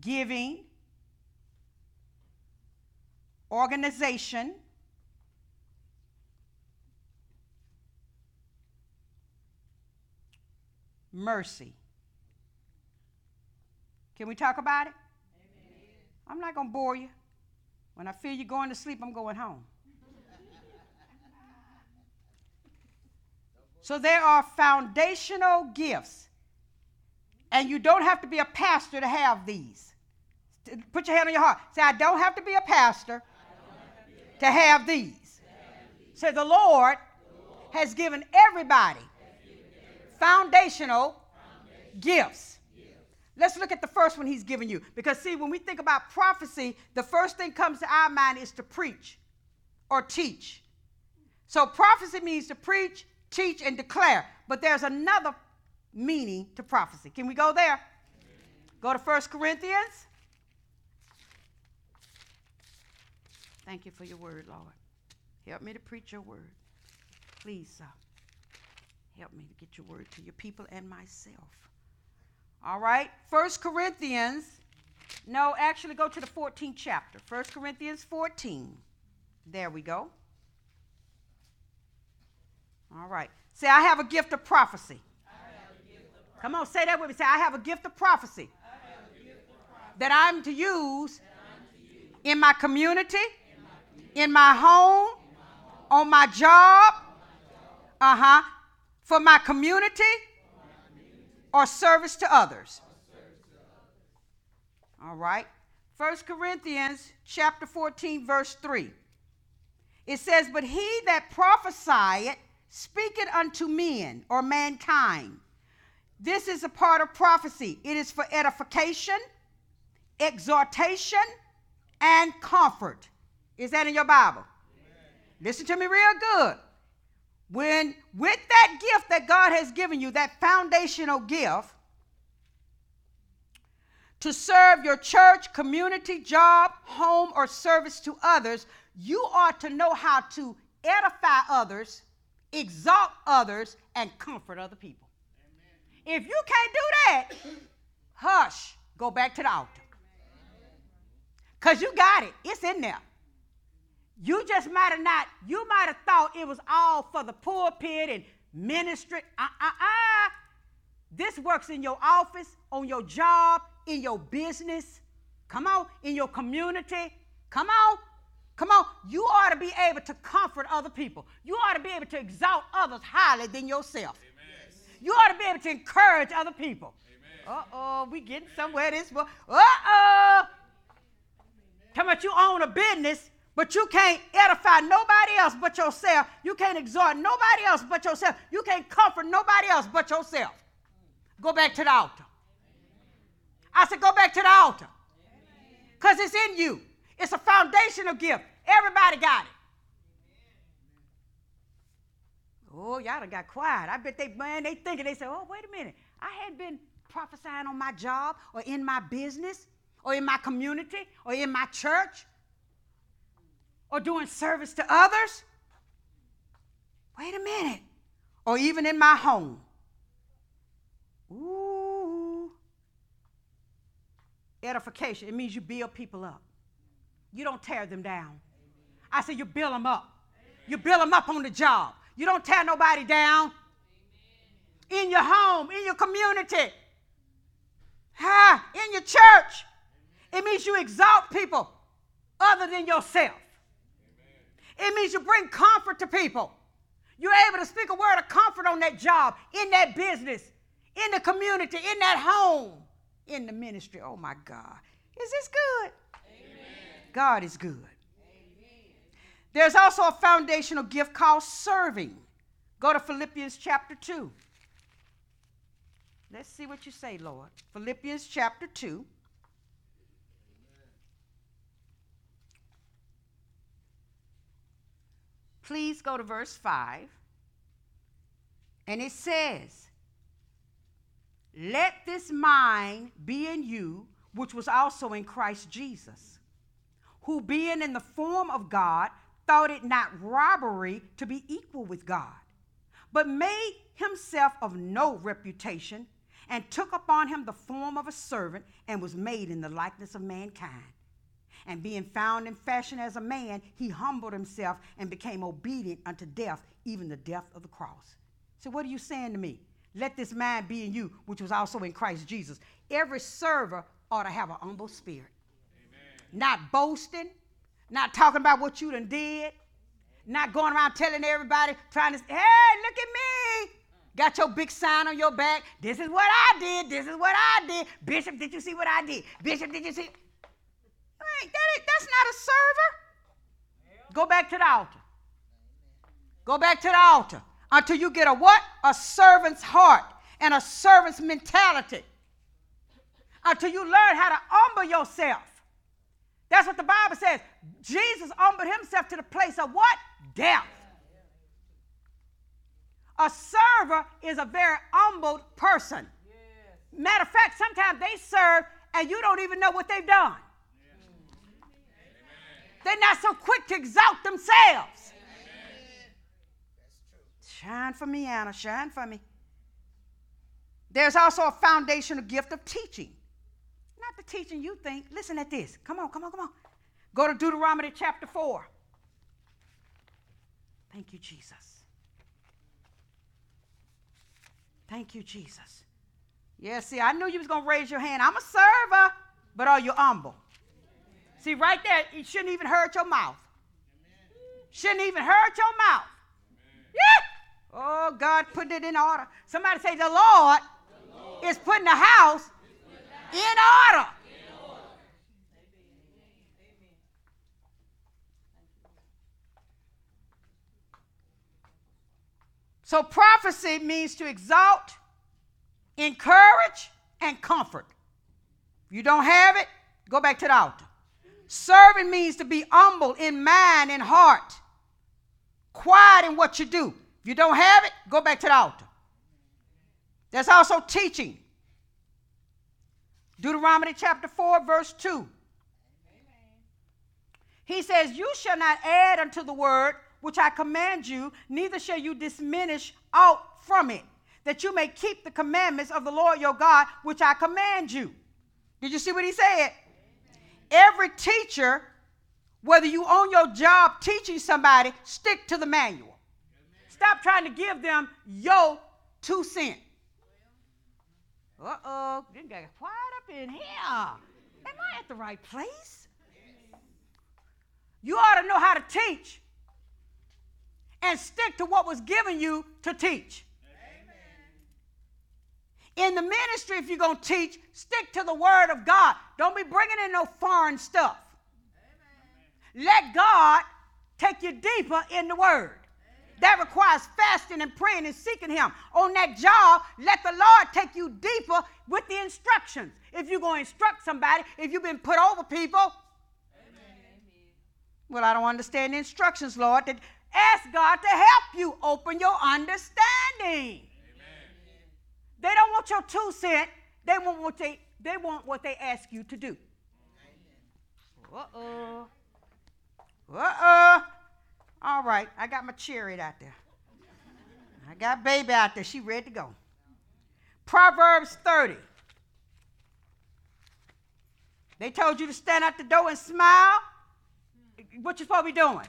giving, organization, mercy. Can we talk about it? Amen. I'm not going to bore you. When I feel you going to sleep, I'm going home. So there are foundational gifts. And you don't have to be a pastor to have these. Put your hand on your heart. Say, I don't have to be a pastor to have these. Say, the Lord has given everybody foundational gifts. Let's look at the first one he's given you. Because, see, when we think about prophecy, the first thing comes to our mind is to preach or teach. So, prophecy means to preach, teach, and declare. But there's another meaning to prophecy. Can we go there? Go to 1 Corinthians. Thank you for your word, Lord. Help me to preach your word. Please, sir. Help me to get your word to your people and myself. All right? First Corinthians. No, actually go to the 14th chapter. First Corinthians 14. There we go. All right. Say, I have a gift of prophecy. Come on, say that with me. Say, I have a gift of prophecy, gift of prophecy. that I'm to use, I'm to use. In, my community, in my community, in my home, in my home. on my job, uh huh, for my community or service to others. All right. 1 Corinthians chapter 14 verse 3. It says, "But he that prophesieth speaketh unto men or mankind." This is a part of prophecy. It is for edification, exhortation, and comfort. Is that in your Bible? Amen. Listen to me real good. When, with that gift that God has given you, that foundational gift, to serve your church, community, job, home, or service to others, you ought to know how to edify others, exalt others, and comfort other people. Amen. If you can't do that, hush, go back to the altar. Because you got it, it's in there. You just might have not, you might have thought it was all for the pulpit and ministry. Uh uh uh. This works in your office, on your job, in your business. Come on, in your community. Come on. Come on. You ought to be able to comfort other people. You ought to be able to exalt others highly than yourself. Amen. You ought to be able to encourage other people. Uh oh, we getting somewhere this Uh oh. Come on, you own a business but you can't edify nobody else but yourself. You can't exhort nobody else but yourself. You can't comfort nobody else but yourself. Go back to the altar. I said, go back to the altar. Because it's in you. It's a foundational gift. Everybody got it. Oh, y'all done got quiet. I bet they, man, they thinking, they say, oh, wait a minute. I hadn't been prophesying on my job or in my business or in my community or in my church or doing service to others? Wait a minute. Or even in my home. Ooh. Edification. It means you build people up. You don't tear them down. I said you build them up. You build them up on the job. You don't tear nobody down. In your home, in your community, in your church. It means you exalt people other than yourself. It means you bring comfort to people. You're able to speak a word of comfort on that job, in that business, in the community, in that home, in the ministry. Oh my God. Is this good? God is good. Amen. There's also a foundational gift called serving. Go to Philippians chapter 2. Let's see what you say, Lord. Philippians chapter 2. Please go to verse 5. And it says, Let this mind be in you, which was also in Christ Jesus, who being in the form of God, thought it not robbery to be equal with God, but made himself of no reputation, and took upon him the form of a servant, and was made in the likeness of mankind. And being found in fashion as a man, he humbled himself and became obedient unto death, even the death of the cross. So, what are you saying to me? Let this mind be in you, which was also in Christ Jesus. Every server ought to have an humble spirit. Not boasting, not talking about what you done did, not going around telling everybody, trying to, hey, look at me. Got your big sign on your back. This is what I did. This is what I did. Bishop, did you see what I did? Bishop, did you see? That, that's not a server. Go back to the altar. Go back to the altar until you get a what? A servant's heart and a servant's mentality. Until you learn how to humble yourself. That's what the Bible says. Jesus humbled himself to the place of what? Death. A server is a very humbled person. Matter of fact, sometimes they serve and you don't even know what they've done. They're not so quick to exalt themselves. Shine for me, Anna. Shine for me. There's also a foundational gift of teaching. Not the teaching you think. Listen at this. Come on, come on, come on. Go to Deuteronomy chapter 4. Thank you, Jesus. Thank you, Jesus. Yeah, see, I knew you was going to raise your hand. I'm a server, but are you humble? See, right there, it shouldn't even hurt your mouth. Shouldn't even hurt your mouth. Yeah. Oh, God put it in order. Somebody say, The Lord, the Lord is putting the house in order. So prophecy means to exalt, encourage, and comfort. If you don't have it, go back to the altar. Serving means to be humble in mind and heart, quiet in what you do. If you don't have it, go back to the altar. There's also teaching. Deuteronomy chapter 4, verse 2. Amen. He says, You shall not add unto the word which I command you, neither shall you diminish out from it, that you may keep the commandments of the Lord your God, which I command you. Did you see what he said? Every teacher, whether you own your job teaching somebody, stick to the manual. Stop trying to give them your two cents. Uh oh, this got quiet up in here. Am I at the right place? You ought to know how to teach and stick to what was given you to teach. Amen. In the ministry, if you're going to teach, stick to the Word of God. Don't be bringing in no foreign stuff. Amen. Let God take you deeper in the Word. Amen. That requires fasting and praying and seeking Him. On that job, let the Lord take you deeper with the instructions. If you're going to instruct somebody, if you've been put over people, well, I don't understand the instructions, Lord. That Ask God to help you open your understanding. Amen. They don't want your two cent. They want what they they want what they ask you to do. Uh oh. Uh oh. All right, I got my chariot out there. I got baby out there. She ready to go. Proverbs 30. They told you to stand at the door and smile. What you supposed to be doing?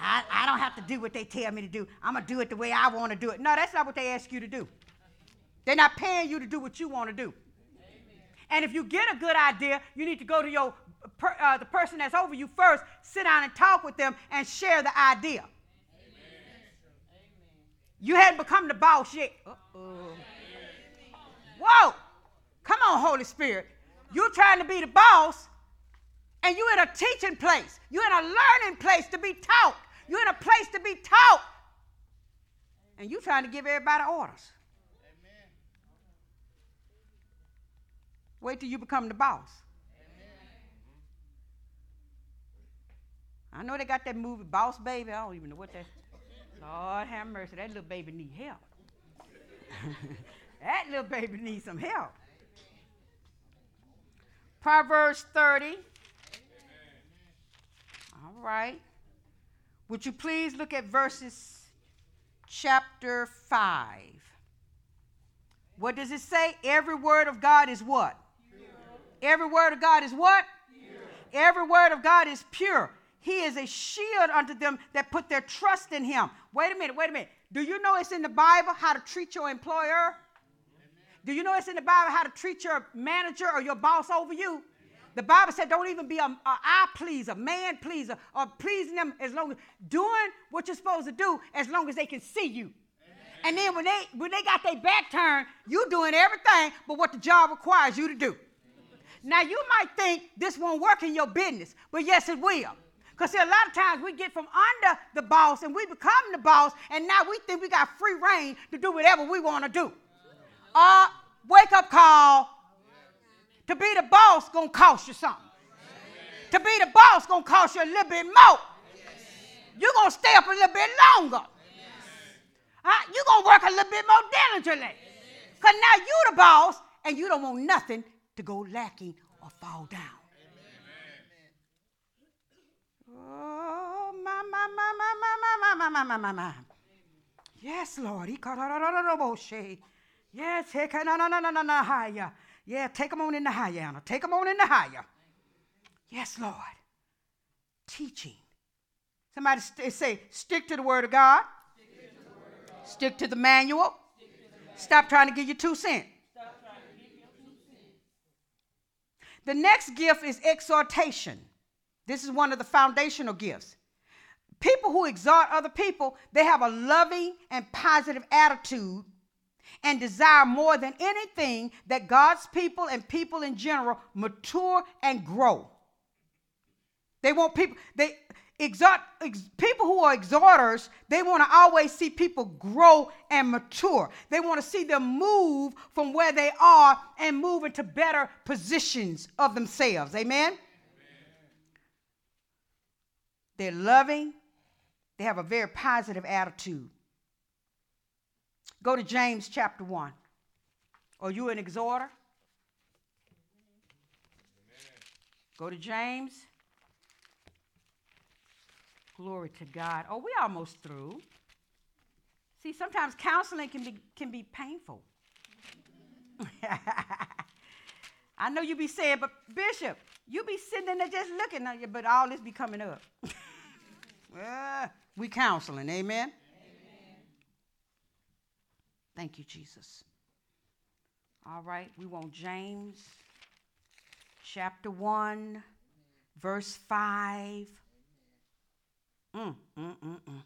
I, I don't have to do what they tell me to do. I'm to do it the way I want to do it. No, that's not what they ask you to do. They're not paying you to do what you want to do. And if you get a good idea, you need to go to your per, uh, the person that's over you first, sit down and talk with them and share the idea. Amen. You hadn't become the boss yet. Uh-oh. Whoa! Come on, Holy Spirit. You're trying to be the boss, and you're in a teaching place. You're in a learning place to be taught. You're in a place to be taught. And you're trying to give everybody orders. Wait till you become the boss. Amen. I know they got that movie, Boss Baby. I don't even know what that. Lord have mercy, that little baby need help. that little baby needs some help. Proverbs 30. Amen. All right. Would you please look at verses chapter 5. What does it say? Every word of God is what? Every word of God is what? Pure. Every word of God is pure. He is a shield unto them that put their trust in him. Wait a minute, wait a minute. Do you know it's in the Bible how to treat your employer? Do you know it's in the Bible how to treat your manager or your boss over you? The Bible said, don't even be a, a eye pleaser, man pleaser, or pleasing them as long as doing what you're supposed to do as long as they can see you. And then when they when they got their back turned, you doing everything but what the job requires you to do. Now you might think this won't work in your business, but yes, it will. Because see, a lot of times we get from under the boss and we become the boss, and now we think we got free reign to do whatever we want to do. Uh, wake up call. To be the boss gonna cost you something. To be the boss gonna cost you a little bit more. You're gonna stay up a little bit longer. Huh? You're going to work a little bit more diligently. Because now you're the boss and you don't want nothing to go lacking or fall down. Oh, my, my, my, my, my, my, my, my, my, my, my. Yes, Lord. Yes, take no, no, no, no, no, no, higher. Yeah, take them on in the higher, Anna. Take them on in the higher. Yes, Lord. Teaching. Somebody st- say, stick to the word of God. Stick to the manual. Stop trying to give you two cents. The next gift is exhortation. This is one of the foundational gifts. People who exhort other people, they have a loving and positive attitude and desire more than anything that God's people and people in general mature and grow. They want people, they exhort ex, people who are exhorters they want to always see people grow and mature. They want to see them move from where they are and move into better positions of themselves. Amen, amen. they're loving. They have a very positive attitude. Go to james chapter 1 are you an exhorter? Go to james Glory to God. Oh, we almost through. See, sometimes counseling can be can be painful. I know you be saying, but Bishop, you be sitting there just looking at you, but all this be coming up. well, uh, we counseling, amen? amen. Thank you, Jesus. All right, we want James chapter 1, verse 5 Mm, mm, mm, mm.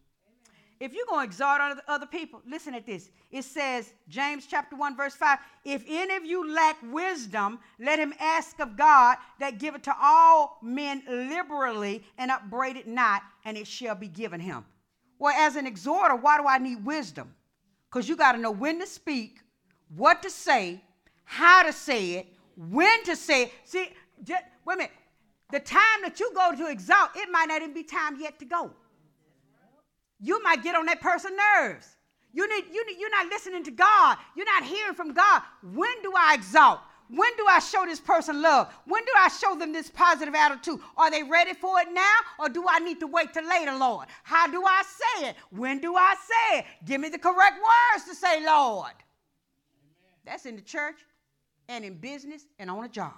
If you're going to exhort other, people, listen at this. It says, James chapter 1, verse 5 If any of you lack wisdom, let him ask of God that giveth to all men liberally and upbraid it not, and it shall be given him. Well, as an exhorter, why do I need wisdom? Because you got to know when to speak, what to say, how to say it, when to say it. See, just, wait a minute. The time that you go to exalt, it might not even be time yet to go. You might get on that person's nerves. You need, you need, you're not listening to God. You're not hearing from God. When do I exalt? When do I show this person love? When do I show them this positive attitude? Are they ready for it now or do I need to wait till later, Lord? How do I say it? When do I say it? Give me the correct words to say, Lord. Amen. That's in the church and in business and on a job.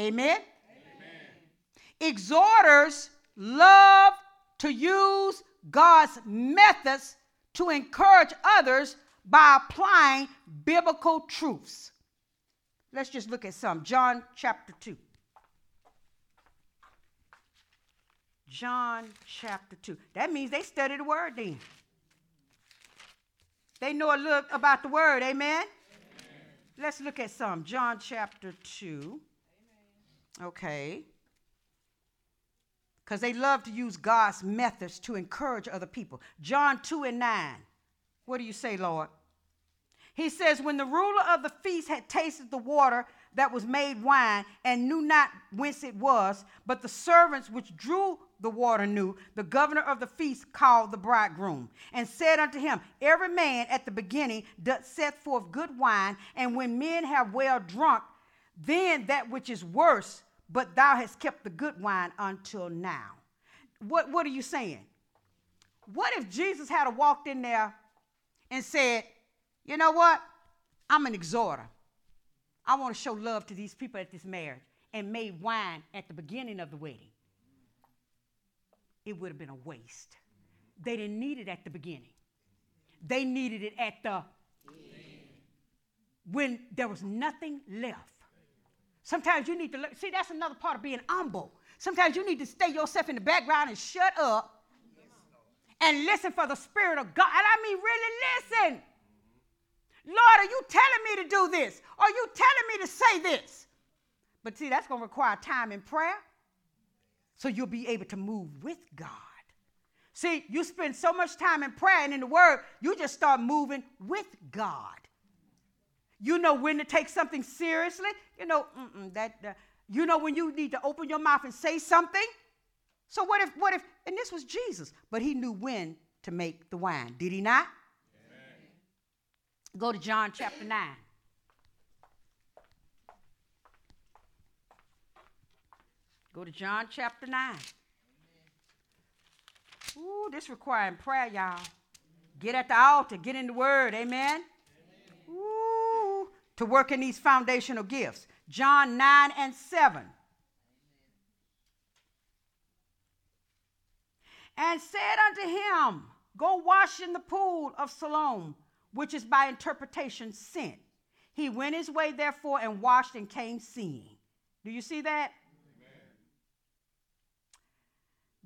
Amen? Amen. Exhorters love to use God's methods to encourage others by applying biblical truths. Let's just look at some. John chapter 2. John chapter 2. That means they study the word then. They know a little about the word, amen? amen. Let's look at some. John chapter 2. Okay. Because they love to use God's methods to encourage other people. John 2 and 9. What do you say, Lord? He says, When the ruler of the feast had tasted the water that was made wine and knew not whence it was, but the servants which drew the water knew, the governor of the feast called the bridegroom and said unto him, Every man at the beginning doth set forth good wine, and when men have well drunk, then that which is worse, but thou hast kept the good wine until now. What, what are you saying? what if Jesus had walked in there and said, you know what? I'm an exhorter. I want to show love to these people at this marriage and made wine at the beginning of the wedding. It would have been a waste. They didn't need it at the beginning. They needed it at the when there was nothing left. Sometimes you need to see that's another part of being humble. Sometimes you need to stay yourself in the background and shut up and listen for the Spirit of God. And I mean, really listen. Lord, are you telling me to do this? Are you telling me to say this? But see, that's going to require time in prayer. So you'll be able to move with God. See, you spend so much time in prayer and in the Word, you just start moving with God. You know when to take something seriously. You know that. Uh, you know when you need to open your mouth and say something. So what if? What if? And this was Jesus, but he knew when to make the wine. Did he not? Go to John chapter 9. Go to John chapter 9. Ooh, this requiring prayer, y'all. Get at the altar, get in the word, amen? Ooh, to work in these foundational gifts. John 9 and 7. And said unto him, Go wash in the pool of Siloam which is by interpretation sent. He went his way, therefore, and washed and came seeing. Do you see that? Amen.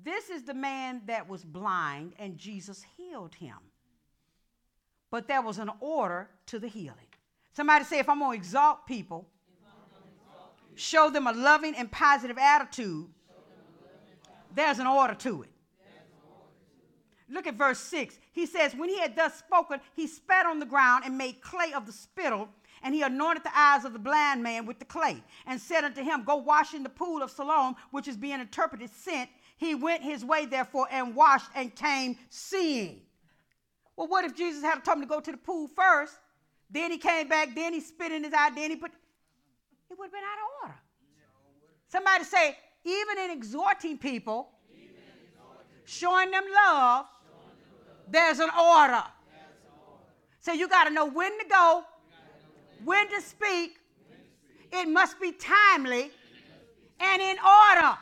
This is the man that was blind, and Jesus healed him. But there was an order to the healing. Somebody say, if I'm going to exalt people, show them a loving and positive attitude, there's an order to it. Look at verse 6. He says, When he had thus spoken, he spat on the ground and made clay of the spittle, and he anointed the eyes of the blind man with the clay, and said unto him, Go wash in the pool of Siloam, which is being interpreted sent. He went his way, therefore, and washed and came seeing. Well, what if Jesus had told him to go to the pool first? Then he came back, then he spit in his eye, then he put. It would have been out of order. Somebody say, even in exhorting people, showing them love, there's an order. So you got to know when to go, when to speak. It must be timely and in order.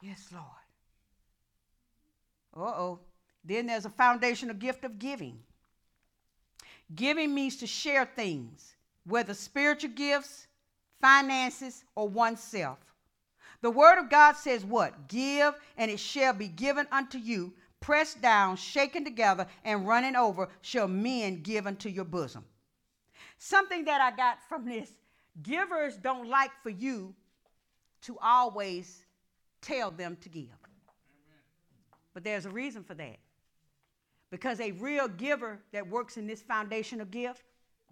Yes, Lord. Uh oh. Then there's a foundational gift of giving. Giving means to share things, whether spiritual gifts, finances, or oneself. The word of God says what? Give, and it shall be given unto you. Pressed down, shaken together, and running over, shall men give unto your bosom. Something that I got from this givers don't like for you to always tell them to give. But there's a reason for that. Because a real giver that works in this foundational gift,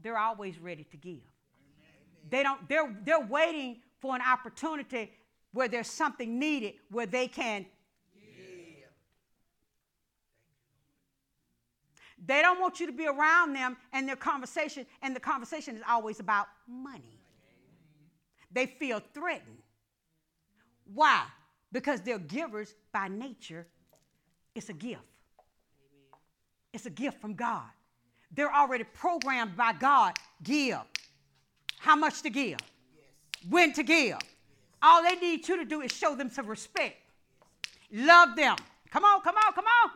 they're always ready to give. They don't, they're, they're waiting for an opportunity where there's something needed where they can give. They don't want you to be around them and their conversation, and the conversation is always about money. They feel threatened. Why? Because they're givers by nature. It's a gift. It's a gift from God. They're already programmed by God. Give how much to give, when to give. All they need you to do is show them some respect. Love them. Come on, come on, come on.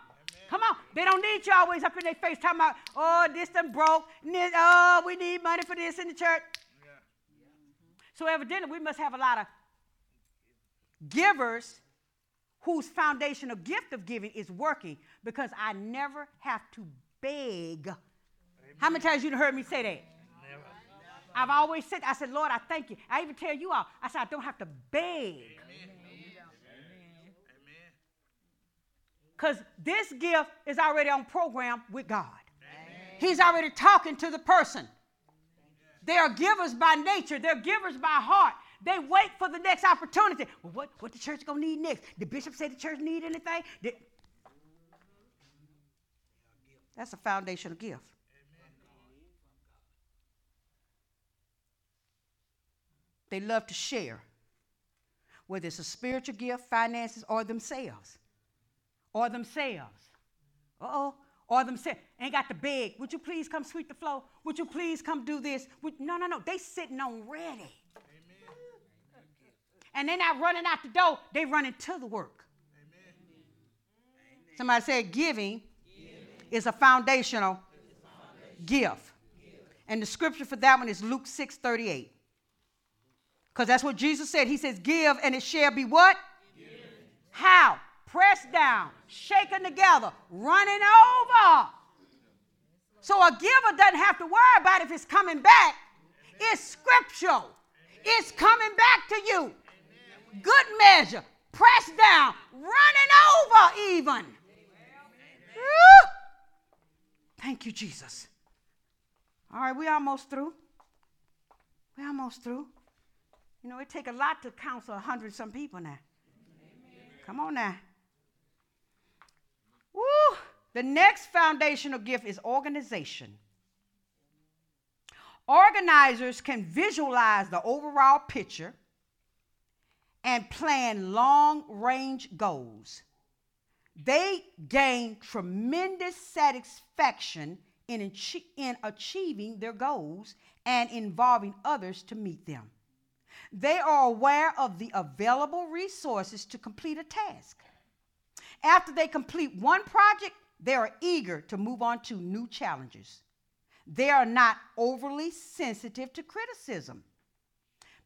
Come on. They don't need you always up in their face talking about, oh, this done broke. Oh, we need money for this in the church. Yeah. So evidently we must have a lot of givers whose foundational gift of giving is working because I never have to beg. Amen. How many times you heard me say that? I've always said, I said, Lord, I thank you. I even tell you all, I said, I don't have to beg. Because this gift is already on program with God. He's already talking to the person. They are givers by nature, they're givers by heart. They wait for the next opportunity. Well, what, what the church gonna need next? The bishop said the church need anything? That's a foundational gift. they love to share, whether it's a spiritual gift, finances, or themselves. Or themselves. Uh oh. Or themselves. Ain't got to beg. Would you please come sweep the floor? Would you please come do this? Would, no, no, no. They sitting on ready. And they're not running out the door, they running to the work. Amen. Somebody said giving, giving. is a foundational, a gift. And the scripture for that one is Luke 6 38. Because that's what Jesus said. He says, Give and it shall be what? How? Pressed down, shaken together, running over. So a giver doesn't have to worry about if it's coming back. It's scriptural. It's coming back to you good measure, pressed down, running over even. Thank you, Jesus. All right, we almost through. We almost through. You know, it take a lot to counsel a hundred some people now. Come on now. Woo! The next foundational gift is organization. Organizers can visualize the overall picture and plan long range goals. They gain tremendous satisfaction in, achi- in achieving their goals and involving others to meet them. They are aware of the available resources to complete a task. After they complete one project, they are eager to move on to new challenges. They are not overly sensitive to criticism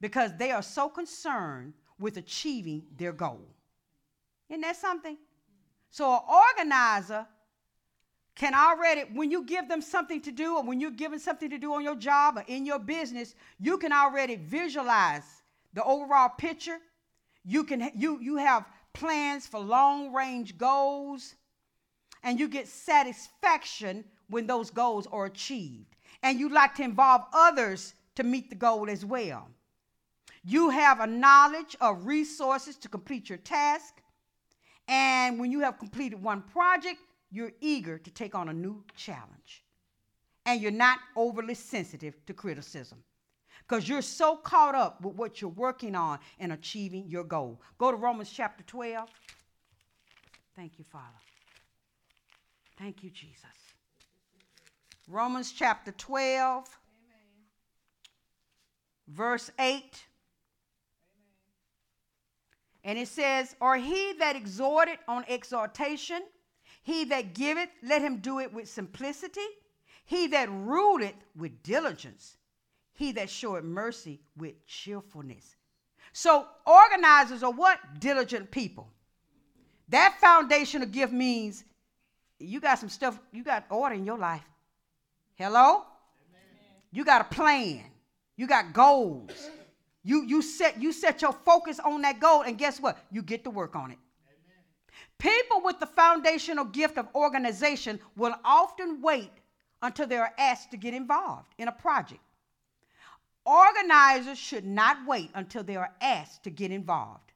because they are so concerned with achieving their goal. Isn't that something? So, an organizer can already, when you give them something to do, or when you're given something to do on your job or in your business, you can already visualize the overall picture. You can you you have plans for long range goals, and you get satisfaction when those goals are achieved. And you like to involve others to meet the goal as well. You have a knowledge of resources to complete your task. And when you have completed one project, you're eager to take on a new challenge. And you're not overly sensitive to criticism because you're so caught up with what you're working on and achieving your goal. Go to Romans chapter 12. Thank you, Father. Thank you, Jesus. Romans chapter 12, Amen. verse 8. And it says, Or he that exhorted on exhortation, he that giveth, let him do it with simplicity. He that ruleth with diligence, he that showeth mercy with cheerfulness. So organizers are what? Diligent people. That foundational gift means you got some stuff, you got order in your life. Hello? Amen. You got a plan. You got goals. You, you, set, you set your focus on that goal, and guess what? You get to work on it. Amen. People with the foundational gift of organization will often wait until they are asked to get involved in a project. Organizers should not wait until they are asked to get involved.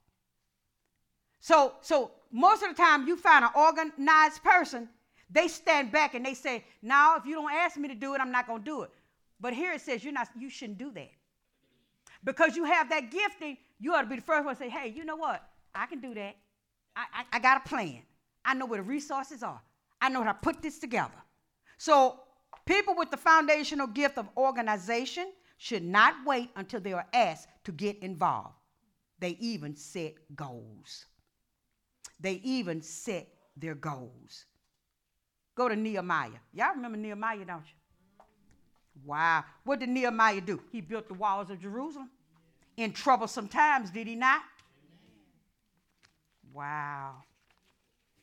So, so most of the time, you find an organized person, they stand back and they say, "Now, if you don't ask me to do it, I'm not going to do it." But here it says you're not, you shouldn't do that. Because you have that gifting, you ought to be the first one to say, hey, you know what? I can do that. I, I, I got a plan. I know where the resources are. I know how to put this together. So, people with the foundational gift of organization should not wait until they are asked to get involved. They even set goals. They even set their goals. Go to Nehemiah. Y'all remember Nehemiah, don't you? Wow. What did Nehemiah do? He built the walls of Jerusalem. In troublesome times, did he not? Wow.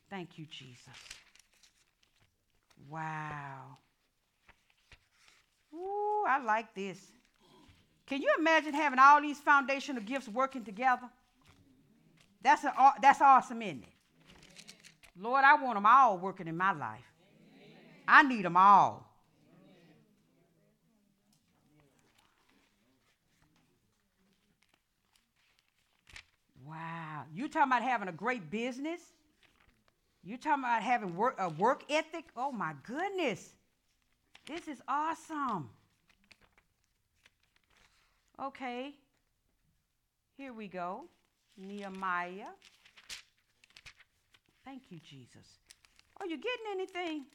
Thank you, Jesus. Wow. Ooh, I like this. Can you imagine having all these foundational gifts working together? That's, that's awesome, isn't it? Lord, I want them all working in my life. I need them all. Wow. You talking about having a great business? You talking about having work, a work ethic? Oh my goodness. This is awesome. Okay. Here we go. Nehemiah. Thank you, Jesus. Are you getting anything?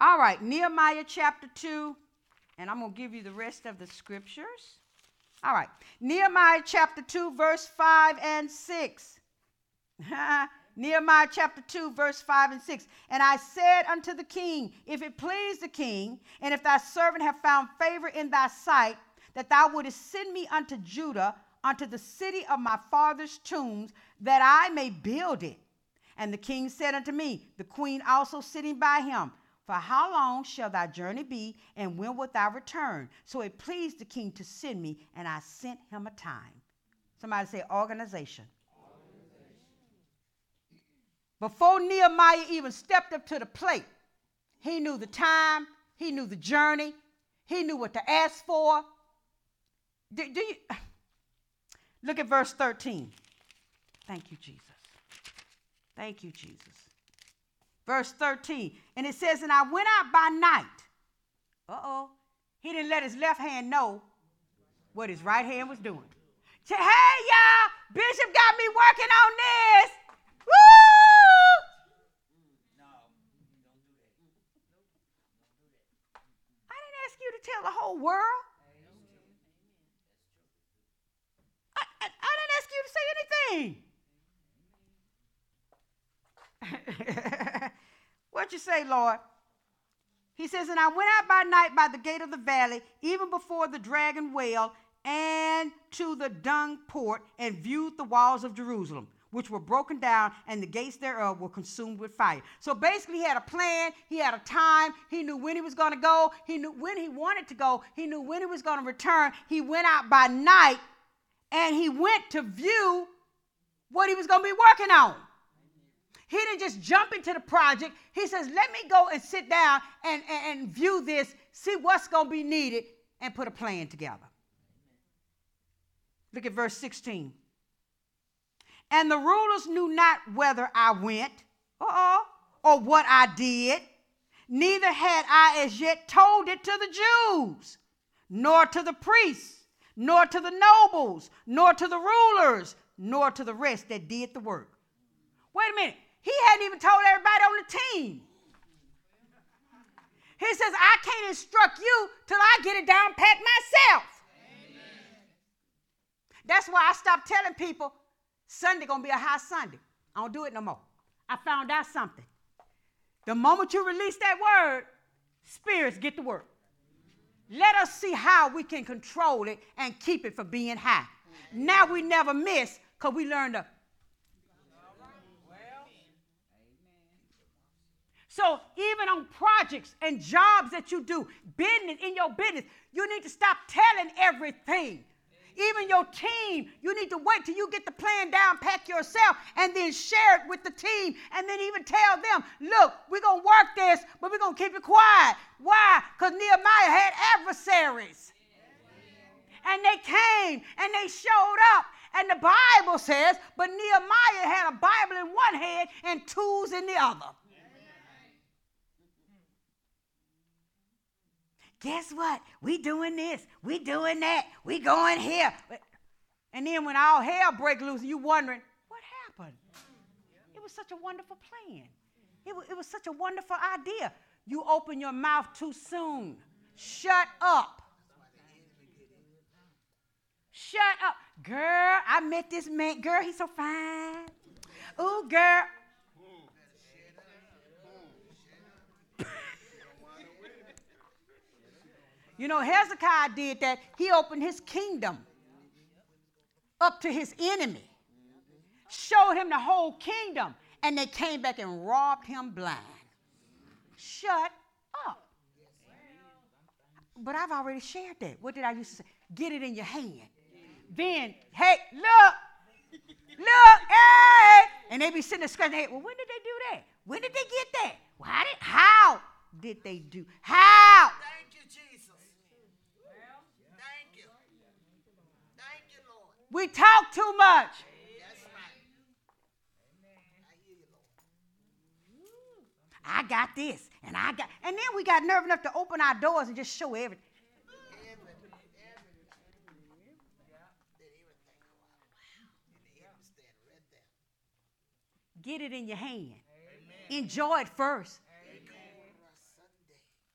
All right, Nehemiah chapter 2, and I'm going to give you the rest of the scriptures. All right, Nehemiah chapter 2, verse 5 and 6. Nehemiah chapter 2, verse 5 and 6. And I said unto the king, If it please the king, and if thy servant have found favor in thy sight, that thou wouldest send me unto Judah, unto the city of my father's tombs, that I may build it. And the king said unto me, the queen also sitting by him, For how long shall thy journey be, and when wilt thou return? So it pleased the king to send me, and I sent him a time. Somebody say organization. Before Nehemiah even stepped up to the plate, he knew the time, he knew the journey, he knew what to ask for. Do, do you look at verse 13? Thank you, Jesus. Thank you, Jesus. Verse 13. And it says, And I went out by night. Uh oh. He didn't let his left hand know what his right hand was doing. Hey, y'all, Bishop got me working on this. Woo! I didn't ask you to tell the whole world. I, I, I didn't ask you to say anything. What'd you say, Lord? He says, And I went out by night by the gate of the valley, even before the dragon well, and to the dung port, and viewed the walls of Jerusalem, which were broken down, and the gates thereof were consumed with fire. So basically, he had a plan, he had a time, he knew when he was going to go, he knew when he wanted to go, he knew when he was going to return. He went out by night, and he went to view what he was going to be working on. He didn't just jump into the project. He says, let me go and sit down and, and, and view this, see what's going to be needed, and put a plan together. Look at verse 16. And the rulers knew not whether I went uh-oh, or what I did, neither had I as yet told it to the Jews, nor to the priests, nor to the nobles, nor to the rulers, nor to the rest that did the work. Wait a minute. He hadn't even told everybody on the team. He says, I can't instruct you till I get it down pat myself. Amen. That's why I stopped telling people Sunday gonna be a high Sunday. I don't do it no more. I found out something. The moment you release that word, spirits get to work. Let us see how we can control it and keep it from being high. Now we never miss because we learned to So even on projects and jobs that you do, business in your business, you need to stop telling everything. Even your team, you need to wait till you get the plan down, pack yourself, and then share it with the team, and then even tell them, look, we're gonna work this, but we're gonna keep it quiet. Why? Because Nehemiah had adversaries. And they came and they showed up. And the Bible says, but Nehemiah had a Bible in one hand and tools in the other. Guess what? We doing this, we doing that, we going here. And then when all hell break loose, you wondering, what happened? It was such a wonderful plan. It was, it was such a wonderful idea. You open your mouth too soon. Shut up. Shut up. Girl, I met this man. Girl, he's so fine. Ooh, girl, You know, Hezekiah did that. He opened his kingdom up to his enemy, showed him the whole kingdom, and they came back and robbed him blind. Shut up. But I've already shared that. What did I used to say? Get it in your hand. Then, hey, look, look, hey. And they be sitting there scratching their head. Well, when did they do that? When did they get that? Why did, how did they do? How? We talk too much. I got this, and I got, and then we got nerve enough to open our doors and just show everything. Get it in your hand. Amen. Enjoy it first. Amen.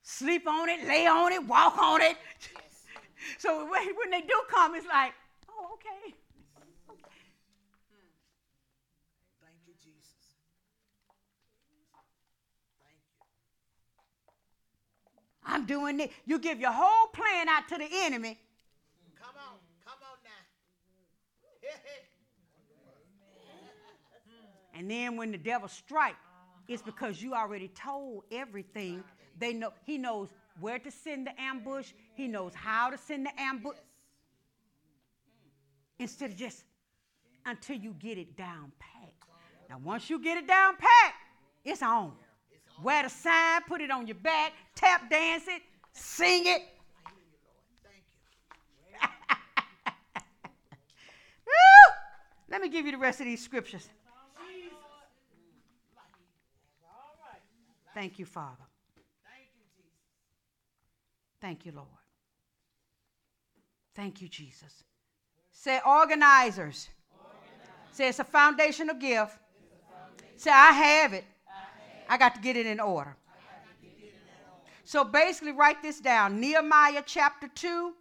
Sleep on it, lay on it, walk on it. so when, when they do come, it's like, oh, okay. Thank you, Jesus. Thank you. I'm doing it. You give your whole plan out to the enemy. Come on. Come on now. And then when the devil strike, it's because you already told everything. They know he knows where to send the ambush. He knows how to send the ambush. Instead of just until you get it down pat. Now once you get it down pat, it's on. Wear the sign, put it on your back, tap dance it, sing it. Let me give you the rest of these scriptures. Thank you, Father. Thank you, Lord. Thank you, Jesus. Say organizers. Say it's a foundational gift. Say I have it. I got to get it in order. So basically, write this down Nehemiah chapter 2,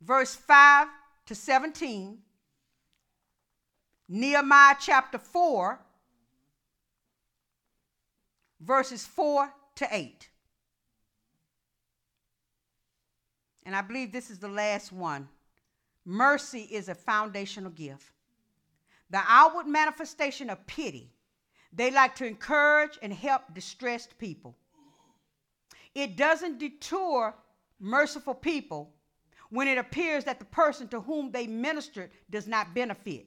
verse 5 to 17. Nehemiah chapter 4, verses 4 to 8. And I believe this is the last one. Mercy is a foundational gift. The outward manifestation of pity. They like to encourage and help distressed people. It doesn't deter merciful people when it appears that the person to whom they ministered does not benefit.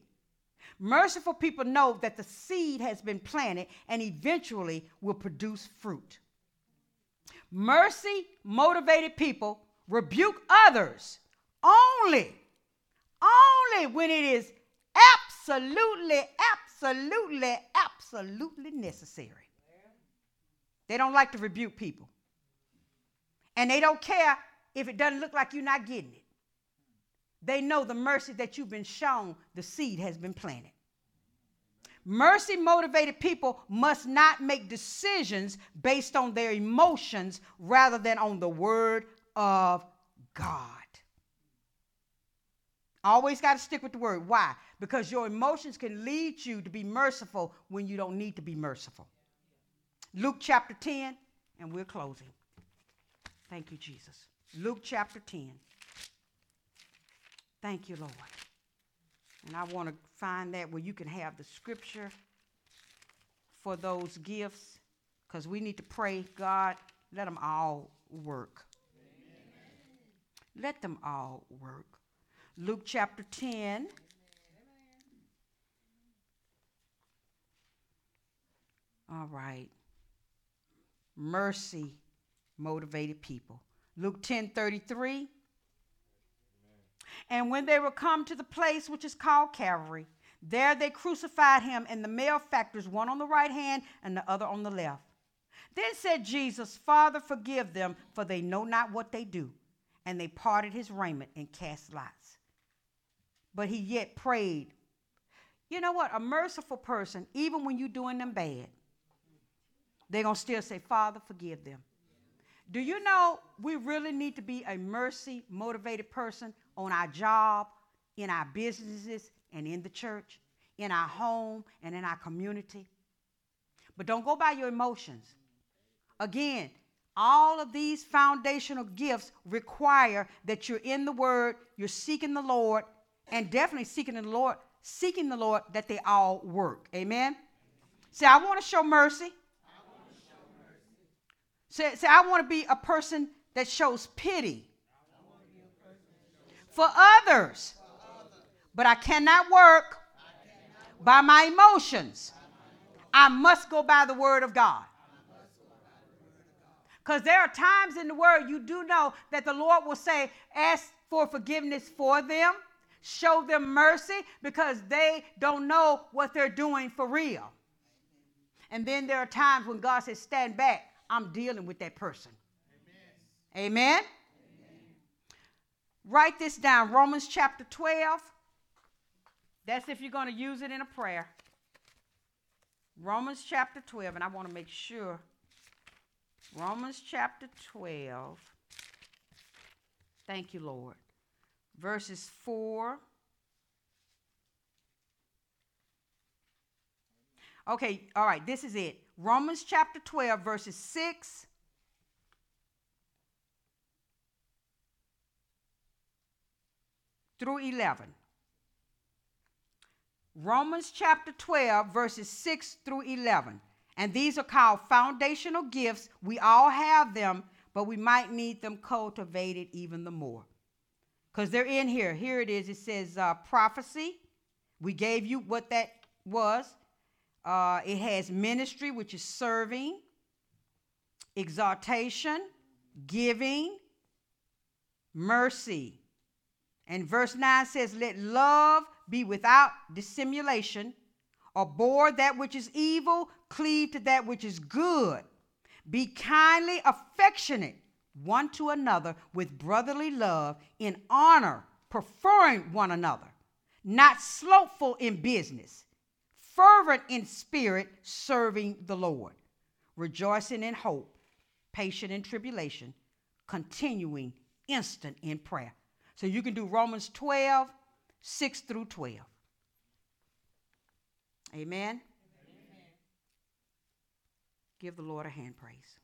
Merciful people know that the seed has been planted and eventually will produce fruit. Mercy motivated people rebuke others only, only when it is absolutely, absolutely, absolutely necessary. They don't like to rebuke people. And they don't care if it doesn't look like you're not getting it. They know the mercy that you've been shown, the seed has been planted. Mercy motivated people must not make decisions based on their emotions rather than on the word of God. Always got to stick with the word. Why? Because your emotions can lead you to be merciful when you don't need to be merciful. Luke chapter 10, and we're closing. Thank you, Jesus. Luke chapter 10. Thank you, Lord. And I want to find that where you can have the scripture for those gifts because we need to pray, God, let them all work. Let them all work. Luke chapter 10. All right. Mercy motivated people. Luke 10 33. And when they were come to the place which is called Calvary, there they crucified him and the malefactors, one on the right hand and the other on the left. Then said Jesus, Father, forgive them, for they know not what they do. And they parted his raiment and cast lots. But he yet prayed. You know what? A merciful person, even when you're doing them bad, they're going to still say, Father, forgive them. Do you know we really need to be a mercy motivated person on our job, in our businesses, and in the church, in our home, and in our community? But don't go by your emotions. Again, all of these foundational gifts require that you're in the Word, you're seeking the Lord, and definitely seeking the Lord, seeking the Lord that they all work. Amen? Say, I want to show mercy. Say, say I want to be a person that shows pity for others. But I cannot work by my emotions. I must go by the word of God. Because there are times in the word you do know that the Lord will say, ask for forgiveness for them, show them mercy, because they don't know what they're doing for real. And then there are times when God says, stand back, I'm dealing with that person. Amen? Amen? Write this down Romans chapter 12, That's if you're going to use it in a prayer. Romans chapter 12, and I want to make sure. Romans chapter 12. Thank you, Lord. Verses 4. Okay, all right, this is it. Romans chapter 12, verses 6 through 11. Romans chapter 12, verses 6 through 11. And these are called foundational gifts. We all have them, but we might need them cultivated even the more. Because they're in here. Here it is. It says uh, prophecy. We gave you what that was. Uh, it has ministry, which is serving, exaltation, giving, mercy. And verse 9 says, Let love be without dissimulation, abhor that which is evil, cleave to that which is good. Be kindly affectionate one to another with brotherly love, in honor, preferring one another, not slothful in business, fervent in spirit, serving the Lord, rejoicing in hope, patient in tribulation, continuing instant in prayer. So you can do Romans 12, 6 through 12. Amen. Give the Lord a hand praise.